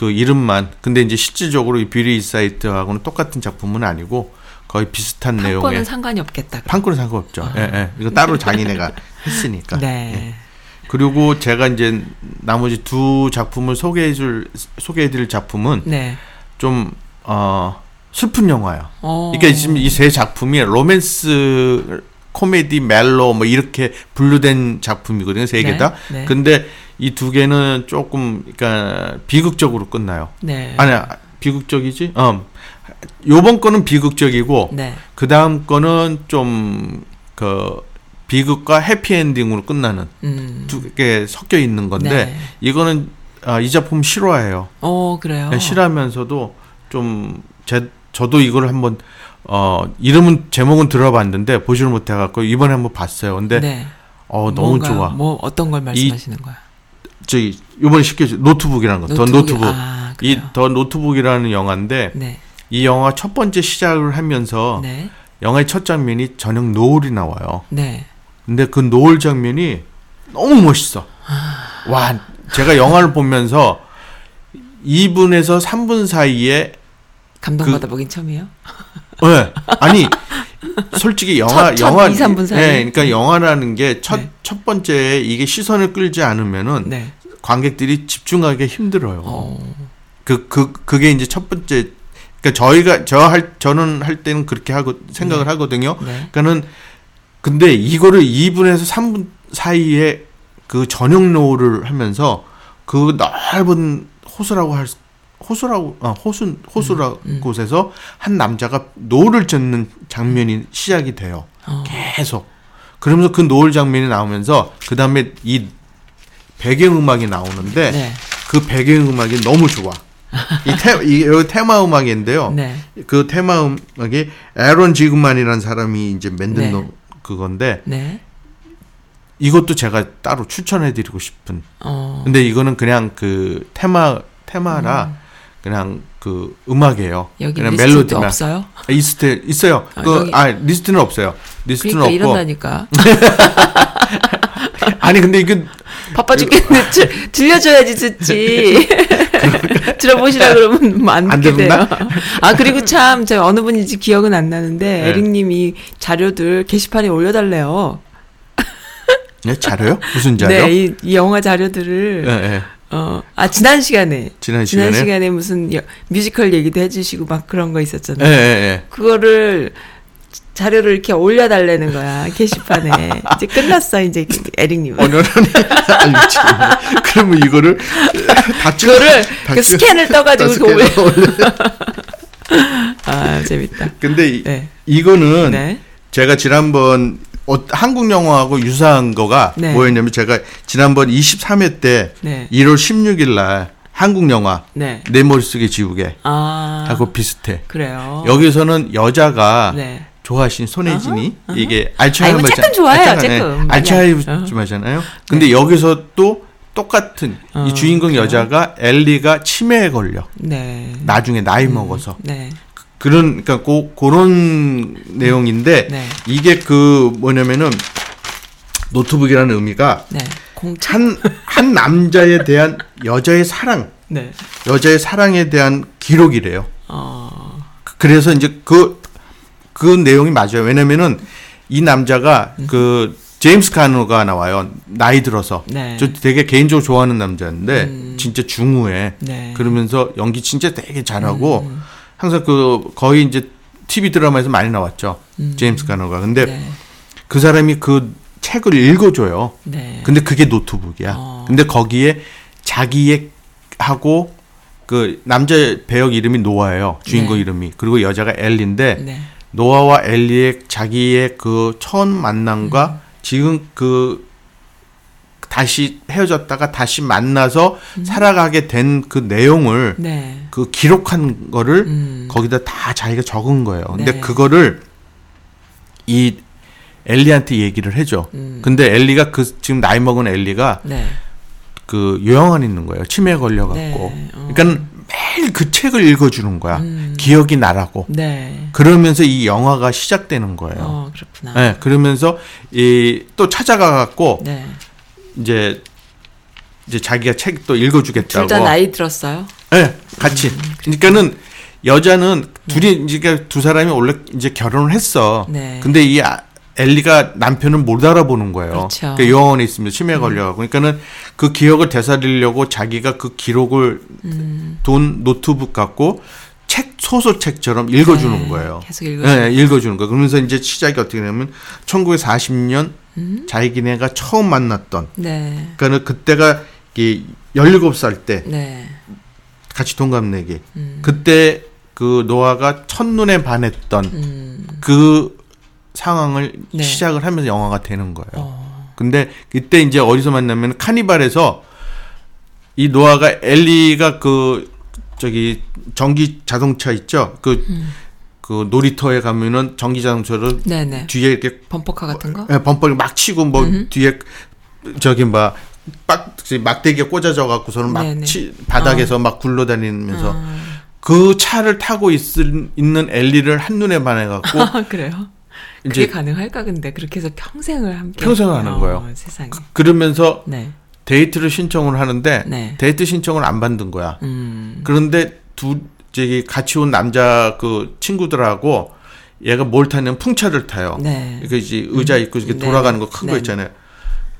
그 이름만 근데 이제 실질적으로 이 Beauty Inside하고는 똑같은 작품은 아니고 거의 비슷한 내용의 판권은 상관이 없겠다. 그럼. 판권은 상관없죠. 예, 예. 이거 따로 자기네가 했으니까. 네. 예. 그리고 제가 이제 나머지 두 작품을 소개해줄 소개해드릴 작품은 네. 좀 어, 슬픈 영화예요. 어. 그러니까 지금 이 세 작품이 로맨스, 코미디, 멜로 뭐 이렇게 분류된 작품이거든요. 세개 네, 다. 네. 근데 이 두 개는 조금 그러니까 비극적으로 끝나요. 네. 아니 비극적이지? 어. 요번 거는 비극적이고 네. 그 다음 거는 좀 그 비극과 해피엔딩으로 끝나는 음. 두개 섞여 있는 건데 네. 이거는 아, 이 작품 싫어해요. 어, 그래요. 네, 싫어하면서도 좀 제 저도 이걸 한번 어 이름은 제목은 들어봤는데 보지를 못해 갖고 이번에 한번 봤어요. 근데 네. 어 너무 뭔가요? 좋아. 뭐 어떤 걸 말씀하시는 거야? 저기 이번에 시켜줘 노트북이라는 거. The Notebook이- 노트북. 아, 이 그래요? The Notebook이라는 영화인데 네. 이 영화 첫 번째 시작을 하면서 네. 영화의 첫 장면이 저녁 노을이 나와요. 네. 근데 그 노을 장면이 너무 멋있어. 와, 제가 영화를 보면서 2분에서 3분 사이에 감동받아 보긴 처음이에요. 네. 아니 솔직히 영화 첫- 첫 영화 2, 3분 사이에? 네, 그러니까 영화라는 게첫 네. 첫 번째 이게 시선을 끌지 않으면은 네. 관객들이 집중하기 힘들어요. 어. 그 그 그, 게 이제 첫 번째 그러니까 저희가 저 할 저는 할 때는 그렇게 하고 생각을 네. 하거든요. 네. 그러니까는 근데 이거를 2분에서 3분 사이에 그 저녁 노을을 하면서 그 넓은 호수라고 할 수- 호수라고 아 호수 호수라 음, 곳에서 한 남자가 노를 젓는 장면이 시작이 돼요. 어. 계속 그러면서 그 노을 장면이 나오면서 그 다음에 이 배경 음악이 나오는데 네. 그 배경 음악이 너무 좋아. 이 테, 이 여기 테마 음악인데요. 네. 그 테마 음악이 에런 지그만이라는 사람이 이제 만든 네. 노- 그건데 네. 이것도 제가 따로 추천해드리고 싶은. 어. 근데 이거는 그냥 그 테마 테마라 그냥 그 음악이에요. 여기 그냥 멜로디만. 없어요? 리스트 있어요. 아, 그 여기- 아 리스트는 없어요. 리스트는 그러니까 없고 이런다니까. 아니 근데 이게 바빠 죽겠는데 들, 들려줘야지 듣지. 들어보시라 그러면 뭐안 안 듣게 돼요. 아 그리고 참 제가 어느 분인지 기억은 안 나는데 네. 에릭님이 자료들 게시판에 올려달래요. 네, 자료요? 무슨 자료? 네, 이, 이 영화 자료들을 예, 예. 어, 아, 지난 시간에. 지난 시간에? 무슨 여- 뮤지컬 얘기도 해주시고 막 그런 거 예, 있었잖아요. 예, 예. 그거를 자료를 이렇게 올려달라는 거야, 게시판에. 이제 끝났어, 이제 에릭님은. 언어는 알지. 그러면 이거를 다 찍어. 그거를 다 그 스캔을 떠가지고 다 올려. 아, 재밌다. 근데 이, 네. 이거는 네. 제가 지난번 어, 한국 영화하고 유사한 거가 네. 뭐였냐면 제가 지난번 23회 때 네. 1월 16일 날 한국 영화 네. 내 머릿속에 지우개 아. 하고 비슷해. 그래요. 여기서는 여자가 네. 좋아하신 손혜진이 이게 뭐 알츠하이머잖아요. 조금 좋아해요, 조금. 많이 알츠하이머잖아요. 근데 여기서 또 똑같은 어, 이 주인공 그래요? 여자가 엘리가 치매에 걸려. 네. 나중에 나이 먹어서 네. 그런 그러니까 고, 그런 내용인데 네. 이게 그 뭐냐면은 노트북이라는 의미가 네. 한 한 남자에 대한 여자의 사랑, 네. 여자의 사랑에 대한 기록이래요. 어. 그래서 이제 그, 그 내용이 맞아요. 왜냐면은 이 남자가 그 제임스 가너가 나와요. 나이 들어서. 네. 저 되게 개인적으로 좋아하는 남자인데 진짜 중후해. 네. 그러면서 연기 진짜 되게 잘하고 항상 그 거의 이제 TV 드라마에서 많이 나왔죠. 제임스 카노가. 근데 네. 그 사람이 그 책을 읽어줘요. 네. 근데 그게 노트북이야. 어. 근데 거기에 자기의 하고 그 남자 배역 이름이 노아예요. 주인공 네. 이름이. 그리고 여자가 엘리인데 네. 노아와 엘리의 자기의 그 처음 만남과 음. 지금 그 다시 헤어졌다가 다시 만나서 살아가게 된 그 내용을 음. 네. 그 기록한 거를 음. 거기다 다 자기가 적은 거예요. 근데 네. 그거를 이 엘리한테 얘기를 해줘. 음. 근데 엘리가 그 지금 나이 먹은 엘리가 네. 그 요양원에 있는 거예요. 치매에 걸려갖고. 네, 어. 그러니까 매일 그 책을 읽어주는 거야. 음. 기억이 나라고. 네. 그러면서 이 영화가 시작되는 거예요. 어, 그렇구나. 네, 그러면서 이 또 찾아가 갖고 네. 이제 이제 자기가 책 또 읽어주겠다고. 둘 다 나이 들었어요? 네, 같이. 그러니까는 여자는 둘이 이제 두 사람이 원래 이제 결혼을 했어. 네. 근데 이 아- 엘리가 남편을 못 알아보는 거예요. 그렇죠. 그러니까 요원에 있으면 치매에 걸려가고. 그러니까는 그 기억을 되살리려고 자기가 그 기록을 음. 돈 노트북 갖고 책 소설책처럼 읽어주는 네, 거예요. 계속 읽어주는 네, 읽어주는 거. 그러면서 이제 시작이 어떻게 되냐면 1940년 음. 자기네가 처음 만났던. 네. 그러니까는 그때가 이게 17살 때 네. 같이 동갑내기. 음. 그때 그 노아가 첫눈에 반했던 음. 그 상황을 네. 시작을 하면서 영화가 되는 거예요. 어. 근데 이때 이제 어디서 만나면 카니발에서 이 노아가 엘리가 그 저기 전기 자동차 있죠? 그, 그 놀이터에 가면은 전기 자동차를 음. 네네. 뒤에 이렇게 범퍼카 같은 거? 예, 범퍼를 막 치고 뭐 음흠. 뒤에 저기 막 빡, 막대기에 꽂아져 갖고서는 막 네네. 치, 바닥에서 막 굴러다니면서 아. 그 차를 타고 있, 있는 엘리를 한눈에 반해 갖고 아, 그래요? 이제 가능할까 근데 그렇게 해서 평생을 함께 평생을 하는 어, 거예요. 세상에. 그 러면서 네. 데이트를 신청을 하는데 네. 데이트 신청을 안 받는 거야. 음. 그런데 두 저기 같이 온 남자 그 친구들하고 얘가 뭘 타냐면 풍차를 타요. 네. 이거 이제 의자 있고 이렇게 네. 돌아가는 거 큰거 네. 있잖아요.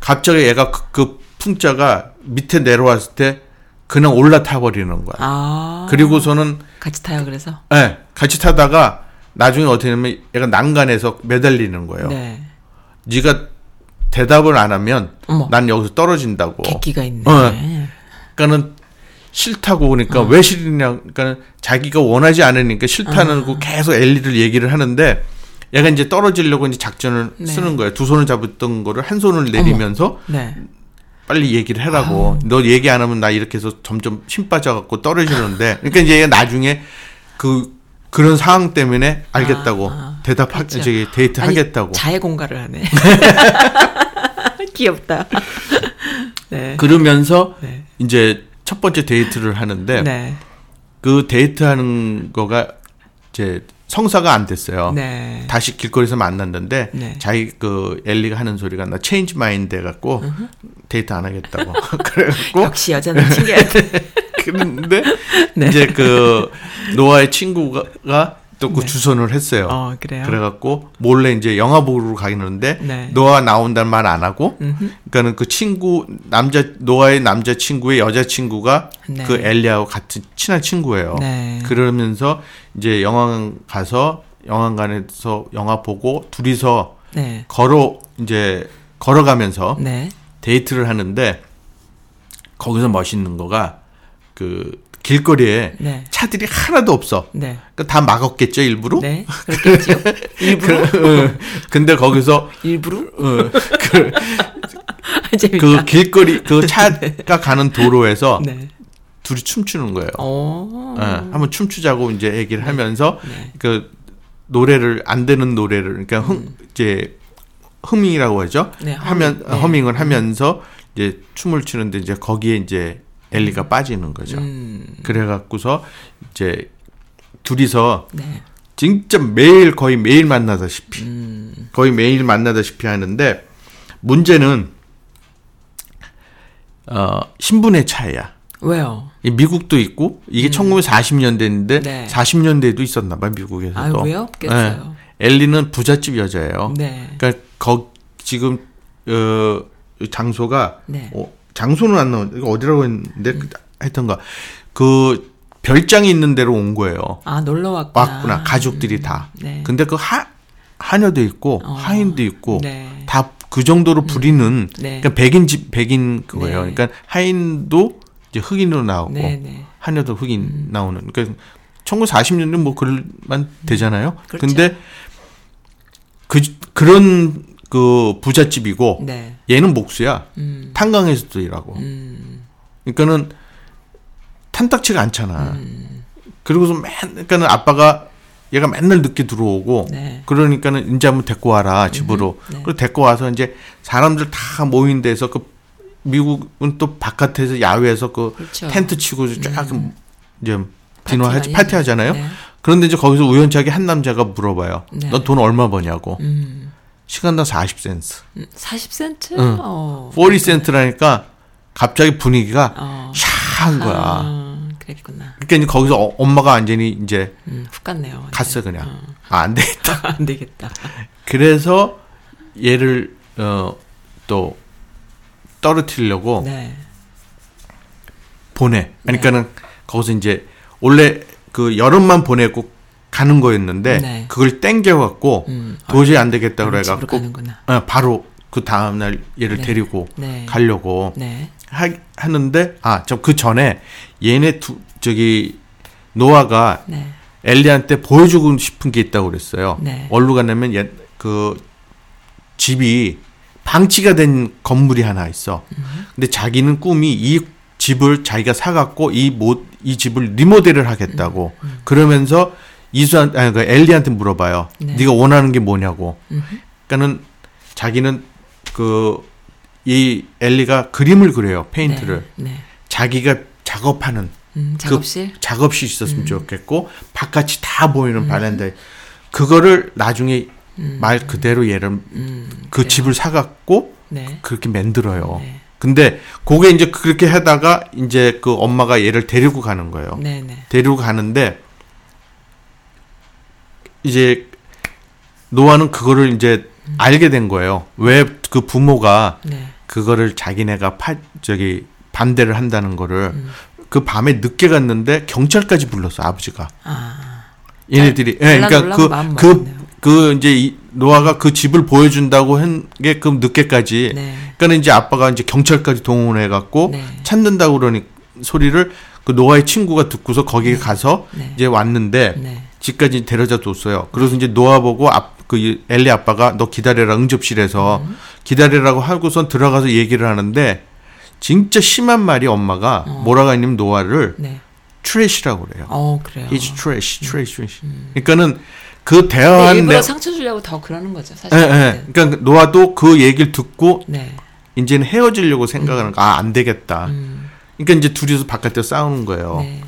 갑자기 얘가 그, 그 풍차가 밑에 내려왔을 때 그냥 올라타 버리는 거야. 아. 그리고서는 같이 타요 그래서. 예, 같이 타다가 나중에 어떻게 되냐면 얘가 난간에서 매달리는 거예요. 네. 네가 대답을 안 하면 어머. 난 여기서 떨어진다고. 객기가 있네. 어. 그러니까는 싫다고 그러니까 왜 싫으냐 그러니까 자기가 원하지 않으니까 싫다는 거 계속 엘리를 얘기를 하는데 얘가 이제 떨어지려고 이제 작전을 네. 쓰는 거예요. 두 손을 잡았던 거를 한 손을 내리면서 네. 빨리 얘기를 하라고. 너 얘기 안 하면 나 이렇게 해서 점점 힘 빠져갖고 떨어지는데. 그러니까 이제 얘가 나중에 그 그런 상황 때문에 알겠다고 아, 아. 대답하 그렇죠. 저기 데이트 아니, 하겠다고. 자해 공갈을 하네. 귀엽다. 네. 그러면서 네. 이제 첫 번째 데이트를 하는데 네. 그 데이트하는 거가 이제 성사가 안 됐어요. 네. 다시 길거리에서 만났는데 네. 자기 그 엘리가 하는 소리가 나 change mind 해갖고 데이트 안 하겠다고 그래갖고 역시 여자는 돼. 그런데 네. 이제 그 노아의 친구가 또그 네. 주선을 했어요. 어, 그래요? 그래갖고 몰래 이제 영화 보러 가는데 네. 노아 나온다는 말 안 하고 음흠. 그러니까는 그 친구 남자 노아의 남자 친구의 여자 친구가 네. 그 엘리하고 같은 친한 친구예요. 네. 그러면서 이제 영화관 가서 영화관에서 영화 보고 둘이서 네. 걸어 이제 걸어가면서 네. 데이트를 하는데 거기서 멋있는 거가 그 길거리에 네. 차들이 하나도 없어. 네. 그러니까 다 막았겠죠 일부러. 네. 그렇겠죠. 일부러? 그, 근데 거기서 일부러? 어, 그. 그 길거리 그 차가 가는 도로에서 네. 둘이 춤추는 거예요. 어. 예, 한번 춤추자고 이제 얘기를 하면서 네. 그 노래를 안 되는 노래를 그러니까 흥 이제 허밍이라고 하죠. 네, 하면 허밍. 네. 허밍을 하면서 이제 춤을 추는데 이제 거기에 이제 엘리가 빠지는 거죠. 음. 그래갖고서 이제 둘이서 네. 진짜 매일 거의 매일 만나다시피 음. 거의 매일 만나다시피 하는데 문제는 어 신분의 차이야. 왜요? 이 미국도 있고 이게 1940년대인데 음. 네. 40년대에도 있었나 봐요 미국에서도. 아유, 왜 없겠어요? 네. 엘리는 부잣집 여자예요. 네. 그러니까 거 지금 어 장소가 네. 어, 장소는 안 나온 이거 어디라고 했는데 그- 하여튼가 그 별장이 있는 데로 온 거예요. 아, 놀러 왔구나. 왔구나 가족들이 다. 네. 근데 그 하, 하녀도 있고 어. 하인도 있고 네. 다그 정도로 부리는 네. 그러니까 백인 집 백인 그거예요. 네. 그러니까 하인도 이제 흑인으로 나오고 네, 네. 하녀도 흑인 나오는. 그러니까 1940년대 뭐 그럴만 되잖아요. 그렇죠. 근데 그 그런 그 부잣집이고 네. 얘는 목수야. 음. 탄광에서도 일하고. 음. 그러니까는 탄딱치가 않잖아. 음. 그리고서 맨 그러니까는 아빠가 얘가 맨날 늦게 들어오고 네. 그러니까는 이제 한번 데리고 와라 집으로. 네. 그리고 데리고 와서 이제 사람들 다 모인 데서 그 미국은 또 바깥에서 야외에서 그 그렇죠. 텐트 치고 쫙 이제 디노 파티 하지 파티. 하잖아요. 네. 그런데 이제 거기서 우연찮게 한 남자가 물어봐요. 네. 너돈 얼마 버냐고. 음. 시간당 40센트. 음, 40센트? 응. 어. 40센트라니까 갑자기 분위기가 어. 샤한 거야. 아, 그랬구나. 그러니까 이제 거기서 어- 엄마가 완전히 이제 음, 훅 갔네요. 완전. 갔어 그냥. 어. 아, 안 되겠다. 안 되겠다. 그래서 얘를 어, 또 떨어뜨리려고 네. 보내. 그러니까는 거기서 이제 원래 그 여름만 보내고 가는 거였는데 네. 그걸 땡겨 갖고 음. 도저히 안 되겠다 어느 그래 집으로 갖고 가는구나. 어, 바로 그 다음 날 얘를 네. 데리고 네. 가려고 네. 하, 하는데 아, 저그 전에 얘네 두 저기 노아가 네. 엘리한테 보여주고 싶은 게 있다고 그랬어요. 네. 어디로 갔냐면 옛, 그 집이 방치가 된 건물이 하나 있어. 음. 근데 자기는 꿈이 이 집을 자기가 사갖고 이 모, 이 집을 리모델을 하겠다고. 그러면서 이수한 아니 그 엘리한테 물어봐요. 네. 네. 가 원하는 게 뭐냐고. 음. 그러니까는 자기는 그 이 엘리가 그림을 그려요. 페인트를. 네. 네. 자기가 작업하는 음, 작업실? 작업실 있었으면 음. 좋겠고 바깥이 다 보이는 바란다에 그거를 나중에 말 그대로 얘를 음, 그 그래요. 집을 사갖고 네. 그렇게 만들어요. 네. 근데 그게 이제 그렇게 하다가 이제 그 엄마가 얘를 데리고 가는 거예요. 네, 네. 데리고 가는데 이제 노아는 그거를 이제 알게 된 거예요. 왜 그 부모가 네. 그거를 자기네가 파 저기 반대를 한다는 거를 음. 그 밤에 늦게 갔는데 경찰까지 불렀어 아버지가. 아. 얘네들이 예, 그러니까 잘라주려고 마음 그 그. 그 이제 이 노아가 그 집을 보여준다고 한 게 그 늦게까지. 네. 그러니까 이제 아빠가 이제 경찰까지 동원해 갖고 네. 찾는다고 그러니 소리를 그 노아의 친구가 듣고서 거기 에 가서 네. 이제 왔는데 네. 집까지 데려다 줬어요. 그래서 이제 노아 보고 앞, 그 엘리 아빠가 너 기다려라 응접실에서 음. 기다리라고 하고선 들어가서 얘기를 하는데 진짜 심한 말이 엄마가 뭐라고 했냐면 노아를 네. trash라고 그래요. 어, 그래요. He's trash, trash, trash. 그러니까는 그 네, 대화한 일부러 내, 상처 주려고 더 그러는 거죠, 사실. 예, 예. 그러니까 노아도 그 얘기를 듣고 네. 이제는 헤어지려고 생각하는 거. 아, 안 되겠다. 음. 그러니까 이제 둘이서 바깥에 싸우는 거예요. 네.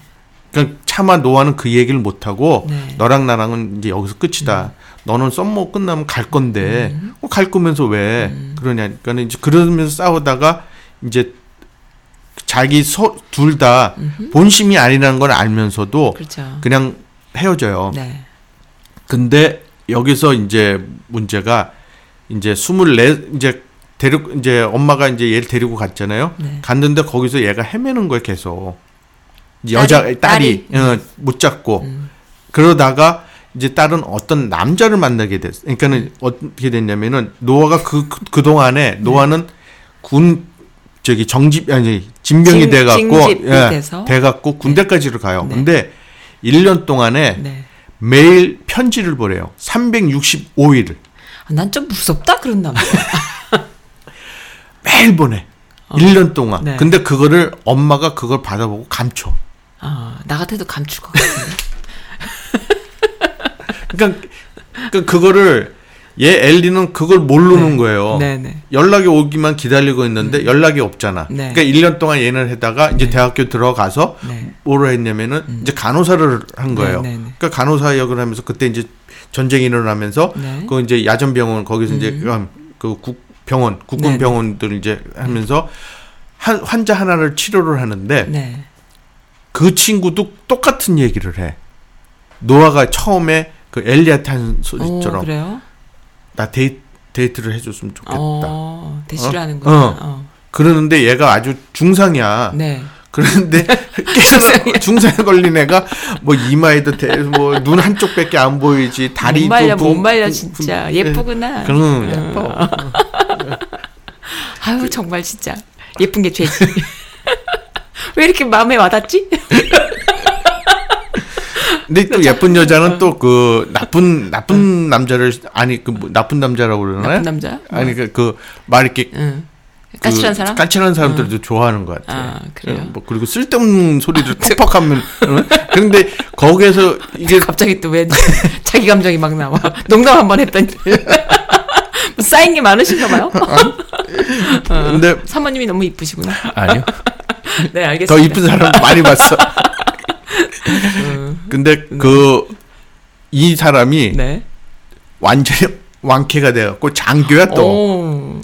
그러니까 차마 노아는 그 얘기를 못 하고 네. 음. 너랑 나랑은 이제 여기서 끝이다. 너는 썸머 끝나면 갈 건데 어, 갈 거면서 왜 음. 그러냐. 그러니까 이제 그러면서 싸우다가 이제 자기 둘 다 본심이 아니라는 걸 알면서도 그렇죠. 그냥 헤어져요. 네. 근데 여기서 이제 문제가 이제 24 이제 데리고 이제 엄마가 이제 얘를 데리고 갔잖아요. 네. 갔는데 거기서 얘가 헤매는 거예요, 계속. 여자 딸이? 딸이? 어, 못 잡고 음. 그러다가 이제 딸은 어떤 남자를 만나게 됐어. 그러니까는 어떻게 됐냐면은 노아가 그그 동안에 노아는 군 저기 정집 아니 진병이 징- 돼 갖고 돼서? 돼 갖고 군대까지를 가요. 네. 근데 1년 동안에 네. 매일 편지를 보내요. 365일을 아, 난좀 무섭다 그런 남자. 매일 보내. 1년 동안. 어. 네. 근데 그거를 엄마가 그걸 받아보고 감춰. 아, 나 같아도 감출 것 같은데. 그러니까 그 그거를 얘 엘리는 그걸 모르는 거예요. 네 네. 연락이 오기만 기다리고 있는데 연락이 없잖아. 네. 그러니까 1년 동안 얘는 하다가 이제 대학교 들어가서 네. 뭐로 했냐면은 이제 간호사를 한 거예요. 네, 네, 네. 그러니까 간호사 역을 하면서 그때 이제 전쟁이 일어나면서 네. 그 이제 야전 병원 거기서 이제 그, 그 국, 병원 국군 네, 네. 병원들 이제 하면서 한 환자 하나를 치료를 하는데 네. 그 친구도 똑같은 얘기를 해. 노아가 처음에 그 엘리한테 한 어, 소리처럼 그래요? 나 데이, 데이트를 해줬으면 좋겠다. 어, 대시를 어? 하는구나. 어. 어. 그러는데 얘가 아주 중상이야. 네. 그런데 중상에 걸린 애가 뭐 이마에도 뭐눈 한쪽밖에 안 보이지 다리도 못 말려, 붕- 못 말려, 붕- 진짜. 붕- 예쁘구나. 어. 그럼 예뻐. 아유, 정말 진짜. 예쁜 게 죄지. 왜 이렇게 마음에 와닿지? 근데 또 예쁜 여자는 또 그 나쁜 나쁜 남자를 아니 그 뭐 나쁜 남자라고 그러나요? 나쁜 남자? 아니 그그말 이렇게 응. 그 까칠한 사람? 까칠한 사람들도 좋아하는 것 같아요. 아, 그래요? 뭐 그리고 쓸데없는 소리를 퍽퍽하면 응? 그런데 거기에서 이게 갑자기 또 왜 자기 감정이 막 나와. 농담 한 번 했더니. 뭐 쌓인 게 많으신가 봐요. 근데 사모님이 너무 이쁘시구나. 아니요. 네, 알겠습니다. 더 이쁜 사람 많이 봤어. 근데 그 이 사람이 네. 완전히 완쾌가 돼갖고 장교야 또 오.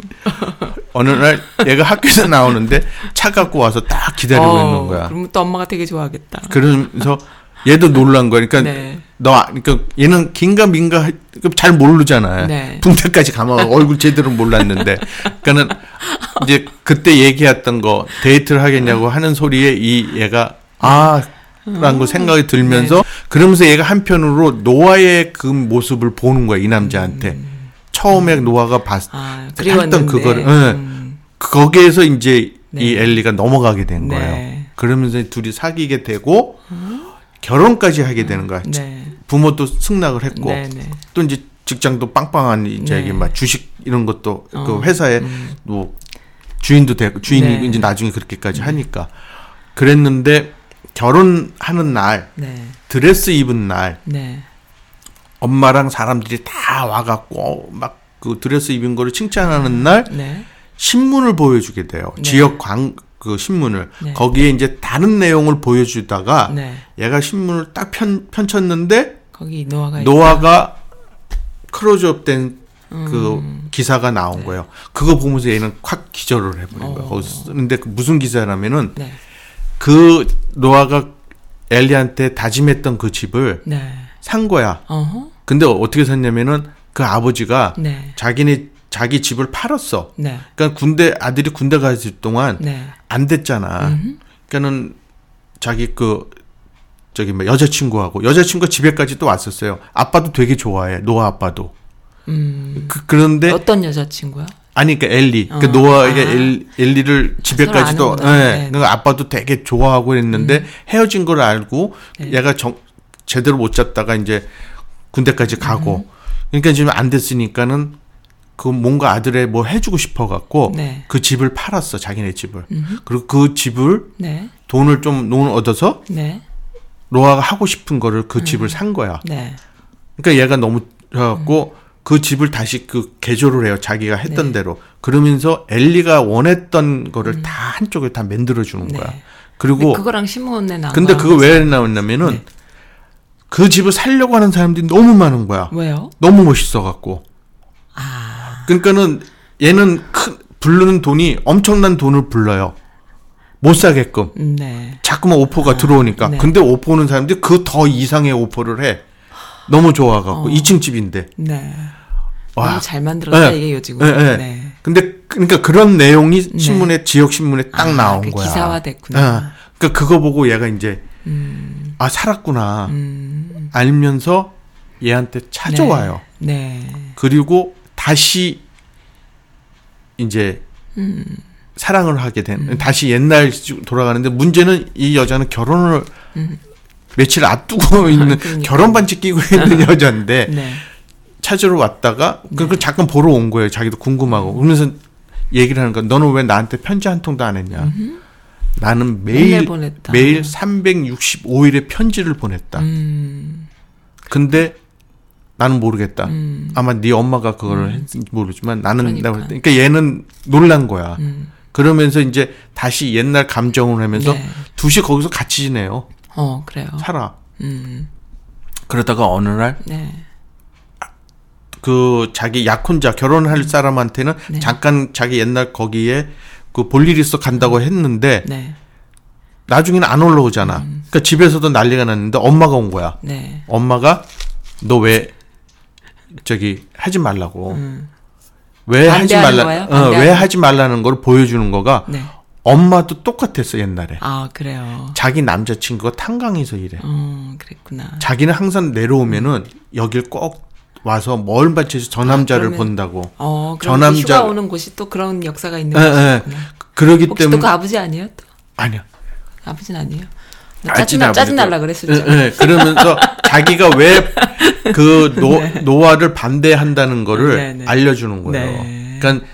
어느 날 얘가 학교에서 나오는데 차 갖고 와서 딱 기다리고 어, 있는 거야. 그러면 또 엄마가 되게 좋아하겠다. 그러면서 얘도 놀란 거야. 그러니까 네. 너 아- 그러니까 얘는 긴가 민가 잘 모르잖아요. 네. 붕대까지 감아 얼굴 제대로 몰랐는데 그러니까는 이제 그때 얘기했던 거 데이트를 하겠냐고 하는 소리에 이 얘가 아 라는 거 생각이 들면서 네. 그러면서 얘가 한편으로 노아의 그 모습을 보는 거야 이 남자한테 처음에 노아가 봤 음. 아, 했던. 그거를 응. 음, 거기에서 이제 네. 이 엘리가 넘어가게 된 네. 거예요. 그러면서 둘이 사귀게 되고 결혼까지 하게 되는 거야. 네. 부모도 승낙을 했고 네, 네. 또 이제 직장도 빵빵한 이제 네. 이게 막 주식 이런 것도 그 어, 회사에 뭐 주인도 되고 주인이 네. 이제 나중에 그렇게까지 하니까 그랬는데 결혼하는 날 네. 드레스 입은 날 네. 엄마랑 사람들이 다 와갖고 막 그 드레스 입은 거를 칭찬하는 날 네. 신문을 보여주게 돼요. 네. 지역 광 그 신문을 네. 거기에 이제 다른 내용을 보여주다가 네. 얘가 신문을 딱 편, 펼쳤는데 거기 노아가 노아가 크로즈업된 그 음. 기사가 나온 거예요. 그거 보면서 얘는 확 기절을 해버린 거예요. 어. 거기서 쓰는데 그 무슨 기사라면은. 네. 그 노아가 엘리한테 다짐했던 그 집을 네. 산 거야. 어허. 근데 어떻게 샀냐면은 그 아버지가 네. 자기네 자기 집을 팔았어. 네. 그러니까 군대 아들이 군대 가 있을 동안 네. 안 됐잖아. 음흠. 그러니까는 자기 그 저기 뭐 여자친구하고 여자친구가 집에까지 또 왔었어요. 아빠도 되게 좋아해. 노아 아빠도. 음. 그, 그런데 어떤 여자친구야? 아니 그러니까 엘리. 그 어, 노아에게 아. 엘, 엘리 를 집에까지도 서로 아는구나. 예. 네. 음. 그 아빠도 되게 좋아하고 했는데 헤어진 걸 알고 네. 얘가 정, 제대로 못 잡다가 이제 군대까지 가고 음. 그러니까 지금 안 됐으니까는 그 뭔가 아들의 뭐 해주고 싶어 갖고 네. 그 집을 팔았어 자기네 집을 음흠. 그리고 그 집을 네. 돈을 좀 돈 얻어서 네. 노아가 하고 싶은 거를 음. 그 집을 산 거야. 네. 그러니까 얘가 너무 좋아갖고 그 집을 다시 그 개조를 해요. 자기가 했던 네. 대로. 그러면서 엘리가 원했던 거를 다 한쪽에 다 만들어 주는 음. 네. 거야. 그리고 그거랑 신문에 나온 근데 그거 왜 나왔냐면은 네. 그 집을 살려고 하는 사람들이 너무 많은 거야. 왜요? 너무 멋있어 갖고. 아. 그러니까는 얘는 큰 부르는 돈이 엄청난 돈을 불러요. 못 사게끔. 네. 자꾸만 오퍼가 들어오니까. 네. 근데 오퍼 오는 사람들이 그 더 이상의 오퍼를 해. 너무 좋아갖고 2층 집인데. 네. 와. 너무 잘 만들었다 네. 이게 요즘. 네, 네. 네. 근데 그러니까 그런 내용이 신문에 지역 신문에 딱 아, 나온 그 거야. 기사화됐구나. 어. 그러니까 그거 보고 얘가 이제 음. 아 살았구나 음. 알면서 얘한테 찾아와요. 네. 그리고 다시 이제 음. 사랑을 하게 된 다시 옛날 돌아가는데 문제는 이 여자는 결혼을 며칠 앞두고 있는 음. 그러니까. 결혼 반지 끼고 있는 여자인데 네. 찾으러 왔다가 그걸 잠깐 보러 온 거예요. 자기도 궁금하고 그러면서 얘기를 하는 거야. 너는 왜 나한테 편지 한 통도 안 했냐? 나는 맨날 매일. 매일 365일의 편지를 보냈다. 음. 근데 나는 모르겠다. 음. 아마 네 엄마가 그거를 했는지 모르지만 나는 그러니까. 내가 그러니까 얘는 놀란 거야. 음. 그러면서 이제 다시 옛날 감정을 하면서 네. 둘이 거기서 같이 지내요. 어, 그래요. 살아. 음. 그러다가 어느 날 네. 그 자기 약혼자 결혼할 사람한테는 음. 네. 잠깐 자기 옛날 거기에 그 볼일 있어 간다고 했는데 네. 나중에는 안 올라오잖아. 그러니까 집에서도 난리가 났는데 엄마가 온 거야. 네. 엄마가 너 왜 저기 하지 말라고. 음. 왜 하지 말라? 어, 왜 하지 말라는 걸 보여주는 거가 네. 엄마도 똑같았어 옛날에. 아, 그래요. 자기 남자친구가 탄강에서 일해. 어, 그랬구나. 자기는 항상 내려오면은 여길 꼭 와서 멀 밭에서 저 남자를 아, 본다고. 어, 저 남자- 휴가 오는 곳이 또 그런 역사가 있는 예, 예. 곳이구나. 그러기 혹시 또 때문에 그 아버지 아니에요? 또? 아니야. 아버지는 아니에요? 나 아버지는 짜증나, 짜증날라 아버지고. 그랬었죠. 예, 예. 그러면서 자기가 왜 그 노화를 반대한다는 거를 네, 네. 알려주는 거예요. 네. 그러니까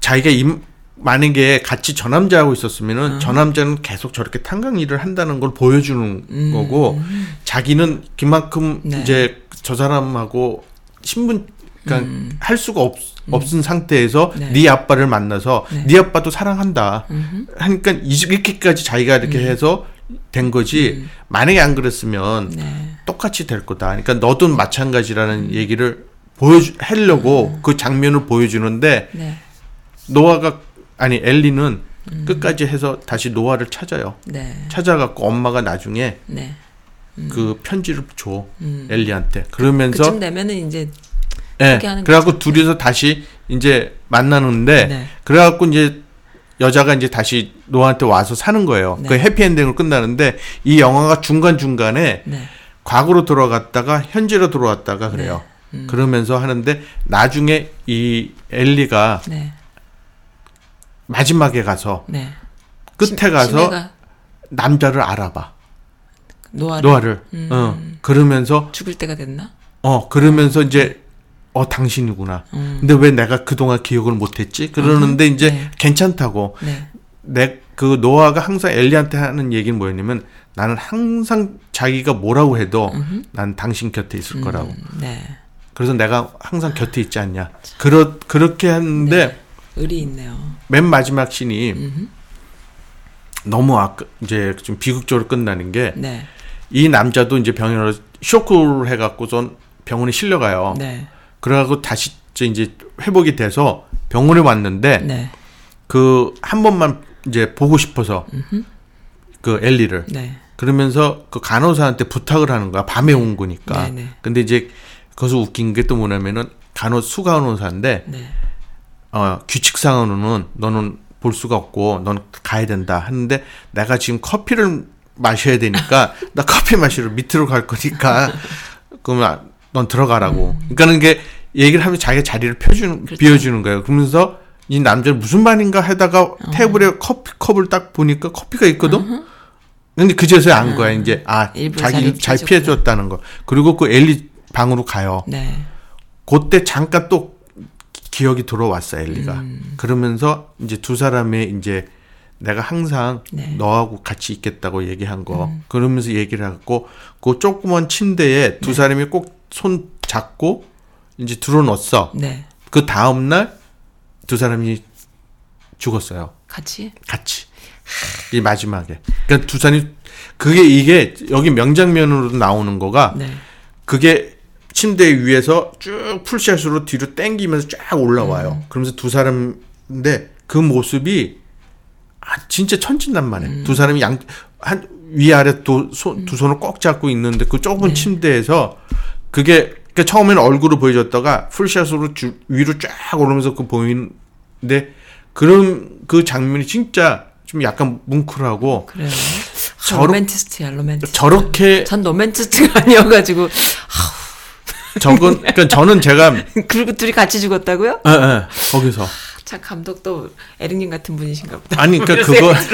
자기가 임, 만약에 같이 저 남자하고 있었으면은 저 남자는 계속 저렇게 탄광 일을 한다는 걸 보여주는 음. 거고 자기는 그만큼 네. 이제 저 사람하고 신분 그러니까 할 수가 없, 없은 상태에서 음. 네. 네. 아빠를 만나서 네. 네. 아빠도 사랑한다. 음흠. 하니까 이- 이렇게까지 자기가 이렇게 해서 된 거지. 만약에 안 그랬으면 음. 네. 똑같이 될 거다. 그러니까 너도 마찬가지라는 얘기를 보여주 하려고 그 장면을 보여주는데 네. 노아가 아니 엘리는 끝까지 해서 다시 노아를 찾아요. 네. 찾아갖고 엄마가 나중에 네. 그 편지를 줘 음. 엘리한테. 그러면서 그쯤 되면은 이제 예. 그래갖고 둘이서 다시 이제 만나는데 네. 그래갖고 이제 여자가 이제 다시 노아한테 와서 사는 거예요. 네. 그 해피엔딩으로 끝나는데 이 영화가 중간 중간에 네. 과거로 돌아갔다가 현재로 돌아왔다가 그래요. 음. 그러면서 하는데 나중에 이 엘리가 네. 마지막에 가서 네. 끝에 심- 가서 심해가 남자를 알아봐. 노아를 노아를. 음. 어. 그러면서 죽을 때가 됐나? 어 그러면서 이제 어 당신이구나. 음. 근데 왜 내가 그동안 기억을 못했지? 그러는데 이제 네. 괜찮다고. 네. 내그 노아가 항상 엘리한테 하는 얘기는 뭐였냐면 나는 항상 자기가 뭐라고 해도 난 당신 곁에 있을 거라고. 음, 네. 그래서 내가 항상 곁에 있지 않냐. 그렇 그렇게 했는데 의리 있네요. 맨 마지막 씬이 너무 아까 이제 좀 비극적으로 끝나는 게이 네. 남자도 이제 병원으로 쇼크를 해갖고선 병원에 실려가요. 네. 그래갖고 다시 이제 회복이 돼서 병원에 왔는데 네. 그한 번만 이제 보고 싶어서 그 엘리를 네. 그러면서 그 간호사한테 부탁을 하는 거야. 밤에 온 거니까. 네, 네. 근데 이제 거기서 웃긴 게 또 뭐냐면은 간호 수간호사인데 네. 어, 규칙상으로는 너는 볼 수가 없고 넌 가야 된다 하는데 내가 지금 커피를 마셔야 되니까 나 커피 마시러 밑으로 갈 거니까 그러면 넌 들어가라고. 그러니까는 이게 얘기를 하면 자기가 자리를 펴주는 그렇죠. 비워주는 거예요. 그러면서 이 남자는 무슨 말인가 하다가 테이블에 커피 컵을 딱 보니까 커피가 있거든. 근데 그제서야 안 거야. 이제 아 자기 잘 피해줬구나. 피해 줬다는 거. 그리고 그 엘리 방으로 가요. 네. 그때 잠깐 또 기억이 들어왔어 엘리가. 음. 그러면서 이제 두 사람의 이제 내가 항상 네. 음. 너하고 같이 있겠다고 얘기한 거. 그러면서 얘기를 하고 그 조그만 침대에 두 네. 사람이 꼭 손 잡고 이제 들어놓았어. 네. 그 다음 날 두 사람이 죽었어요. 같이 같이 이 마지막에. 그러니까 두 사람이 그게 이게 여기 명장면으로 나오는 거가 네. 그게 침대 위에서 쭉 풀샷으로 뒤로 당기면서 쫙 올라와요. 음. 그러면서 두 사람인데 그 모습이 아 진짜 천진난만해. 음. 두 사람이 양 한 위아래 두, 손, 두 손을 꼭 잡고 있는데 그 좁은 네. 침대에서 그게 그러니까 처음에는 얼굴을 보여줬다가 풀샷으로 주- 위로 쫙 오르면서 그 보이는데 그런 그 장면이 진짜 좀 약간 뭉클하고 그래요. 저렇- 로맨티스트야, 로맨티스트. 저렇게 전 로맨티스트가 아니어가지고 저건 그러니까 저는 제가 그리고 둘이 같이 죽었다고요? 예, 예, 거기서 참 감독도 에릭님 같은 분이신가 보다. 아니 그러니까 그거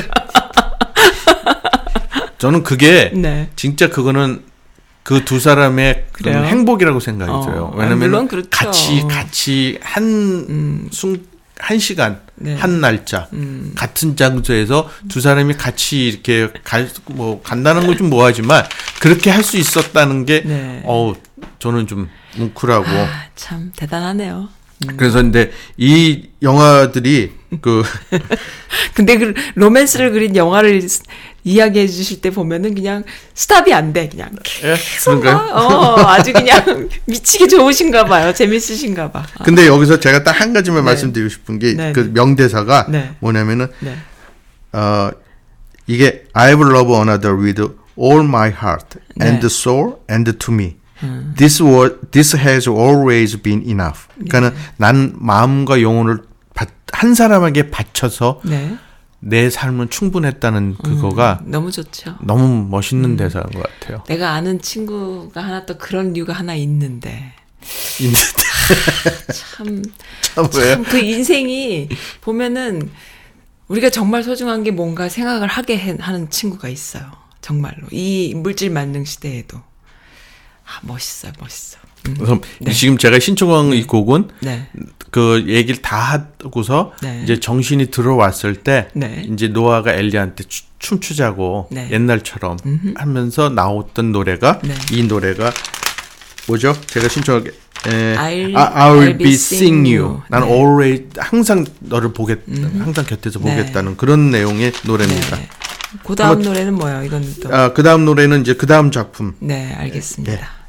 저는 그게 네. 진짜 그거는 그 두 사람의 그런? 행복이라고 생각이 어, 들어요. 아, 왜냐면 그렇죠. 같이 같이 한순한 시간 네. 한 날짜 음. 같은 장소에서 두 사람이 같이 이렇게 갈 뭐 간다는 건 좀 뭐하지만 그렇게 할 수 있었다는 게 네. 어우 저는 좀 뭉클하고 아, 참 대단하네요. 그래서 근데 이 영화들이 그 근데 그 로맨스를 그린 영화를 스- 이야기해 주실 때 보면은 그냥 스탑이 안 돼. 그냥 예, 계속? 막, 어, 아주 그냥 미치게 좋으신가 봐요. 재밌으신가 봐. 아, 근데 여기서 제가 딱 한 가지만 네. 말씀드리고 싶은 게 네, 그 네. 명대사가 네. 뭐냐면은 네. 어 이게 I will love another with all my heart and 네. soul and to me. This was this has always been enough. 그러니까는 난 마음과 영혼을 바- 한 사람에게 바쳐서 네. 내 삶은 충분했다는 그거가 너무 좋죠. 너무 멋있는 대사인 것 같아요. 내가 아는 친구가 하나 또 그런 이유가 하나 있는데 참참 왜? 참그 인생이 보면은 우리가 정말 소중한 게 뭔가 생각을 하게 해- 하는 친구가 있어요. 정말로 이 물질 만능 시대에도 아 멋있어요, 멋있어. 음. 그래서 지금 제가 신청한 이 곡은 네, 그 얘기를 다 하고서 네. 이제 정신이 들어왔을 때 네. 이제 노아가 엘리한테 추- 춤추자고 네. 옛날처럼 하면서 나왔던 노래가 네. 이 노래가 뭐죠? 제가 신청한 게 에, I'll- I, will I'll be seeing you. 난 네. always 항상 너를 보겠, 항상 곁에서 네. 보겠다는 그런 내용의 노래입니다. 네. 그 다음 노래는 뭐예요? 이건 또. 아, 그 다음 노래는 이제 그 다음 작품. 네, 알겠습니다.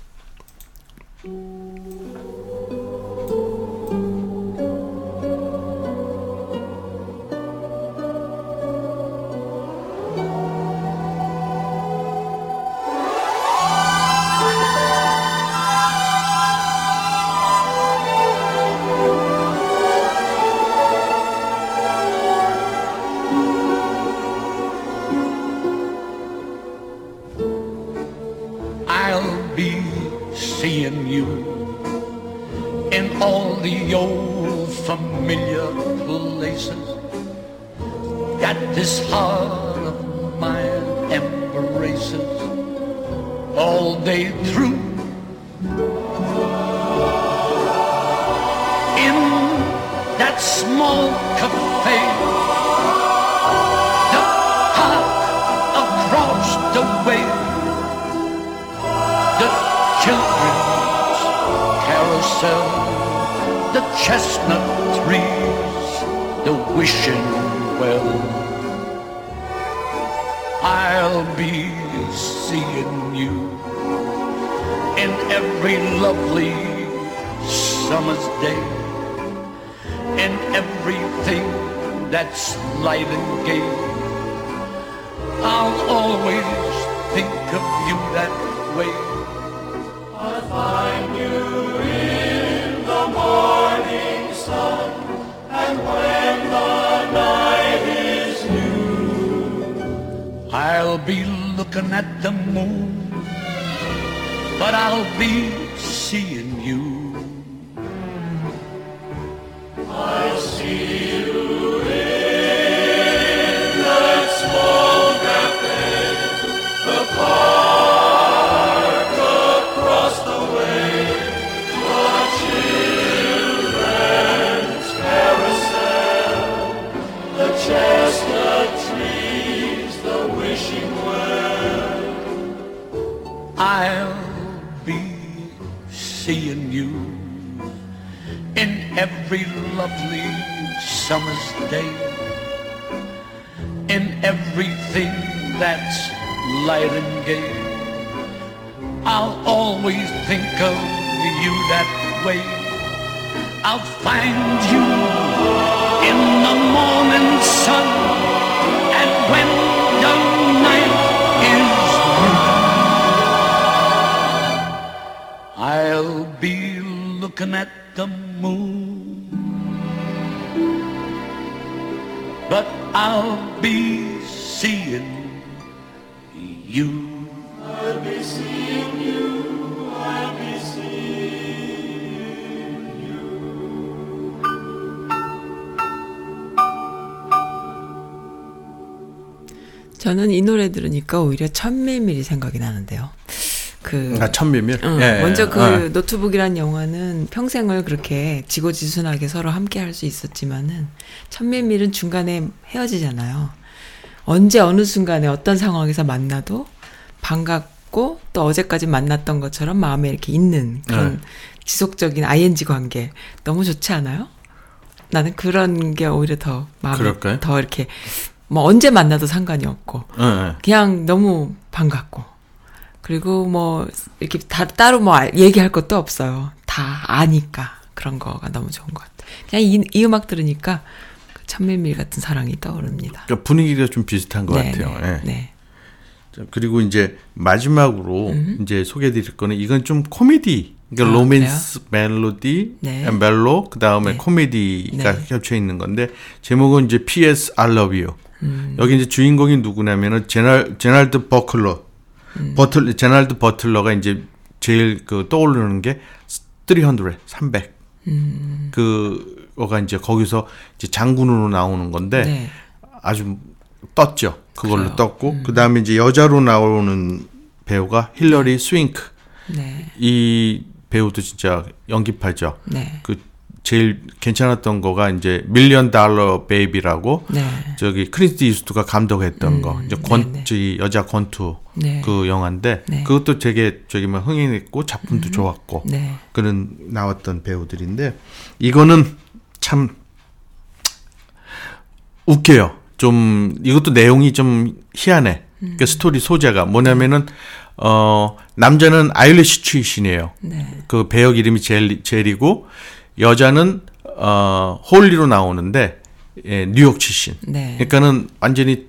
The chestnut trees, the wishing well. I'll be seeing you in every lovely summer's day, in everything that's light and gay. I'll always think of you that way. I'll be looking at the moon, but I'll be lovely summer's day, in everything that's light and gay. I'll always think of you that way. I'll find you in the morning sun, and when the night is I'll be looking at the moon. I'll be seeing you. I'll be seeing you. I'll be seeing 저는 이 노래 들으니까 오히려 천밀밀이 생각이 나는데요. 그 아, 천밀밀. 응, 예, 예. 먼저 그 어. 노트북이란 영화는 평생을 그렇게 지고지순하게 서로 함께 할 수 있었지만은 천밀밀은 중간에 헤어지잖아요. 언제 어느 순간에 어떤 상황에서 만나도 반갑고 또 어제까지 만났던 것처럼 마음에 이렇게 있는 그런 네. 지속적인 ING 관계 너무 좋지 않아요? 나는 그런 게 오히려 더 마음에 그럴까요? 더 이렇게 뭐 언제 만나도 상관이 없고 예, 예. 그냥 너무 반갑고 그리고 뭐 이렇게 다 따로 뭐 알- 얘기할 것도 없어요. 다 아니까 그런 거가 너무 좋은 것 같아요. 그냥 이, 이 음악 들으니까 그 천밀밀 같은 사랑이 떠오릅니다. 그러니까 분위기가 좀 비슷한 것 네, 같아요. 네, 예. 네. 자, 그리고 이제 마지막으로 이제 소개해드릴 거는 이건 좀 코미디, 그러니까 아, 로맨스 멜로디, 네. 멜로, 그 다음에 네. 코미디가 네. 겹쳐 있는 건데 제목은 이제 P.S. I Love You. 음. 여기 이제 주인공이 누구냐면은 제라 제라드 버틀러, 음. 버틀 제라드 버틀러가 이제 제일 그 떠오르는 게 300, 300. 음. 그거가 이제 거기서 이제 장군으로 나오는 건데 네. 아주 떴죠. 그걸로 그래요. 떴고 그 다음에 이제 여자로 나오는 배우가 힐러리 스웽크. 네. 이 배우도 진짜 연기파죠. 네. 그 제일 괜찮았던 거가 이제 밀리언 달러 베이비라고 네. 저기 클린트 이스트우드가 감독했던 거 이제 권 네네. 저기 여자 권투 네. 그 영화인데 네. 그것도 되게 저기 뭐 흥행했고 작품도 좋았고 네. 그런 나왔던 배우들인데 이거는 참 웃겨요. 좀 이것도 내용이 좀 희한해. 그 스토리 소재가 뭐냐면은 어 남자는 Irish 출신이에요. 네. 그 배역 이름이 제리, 제리고 여자는 어 홀리로 나오는데 예, 뉴욕 출신. 네. 그러니까는 완전히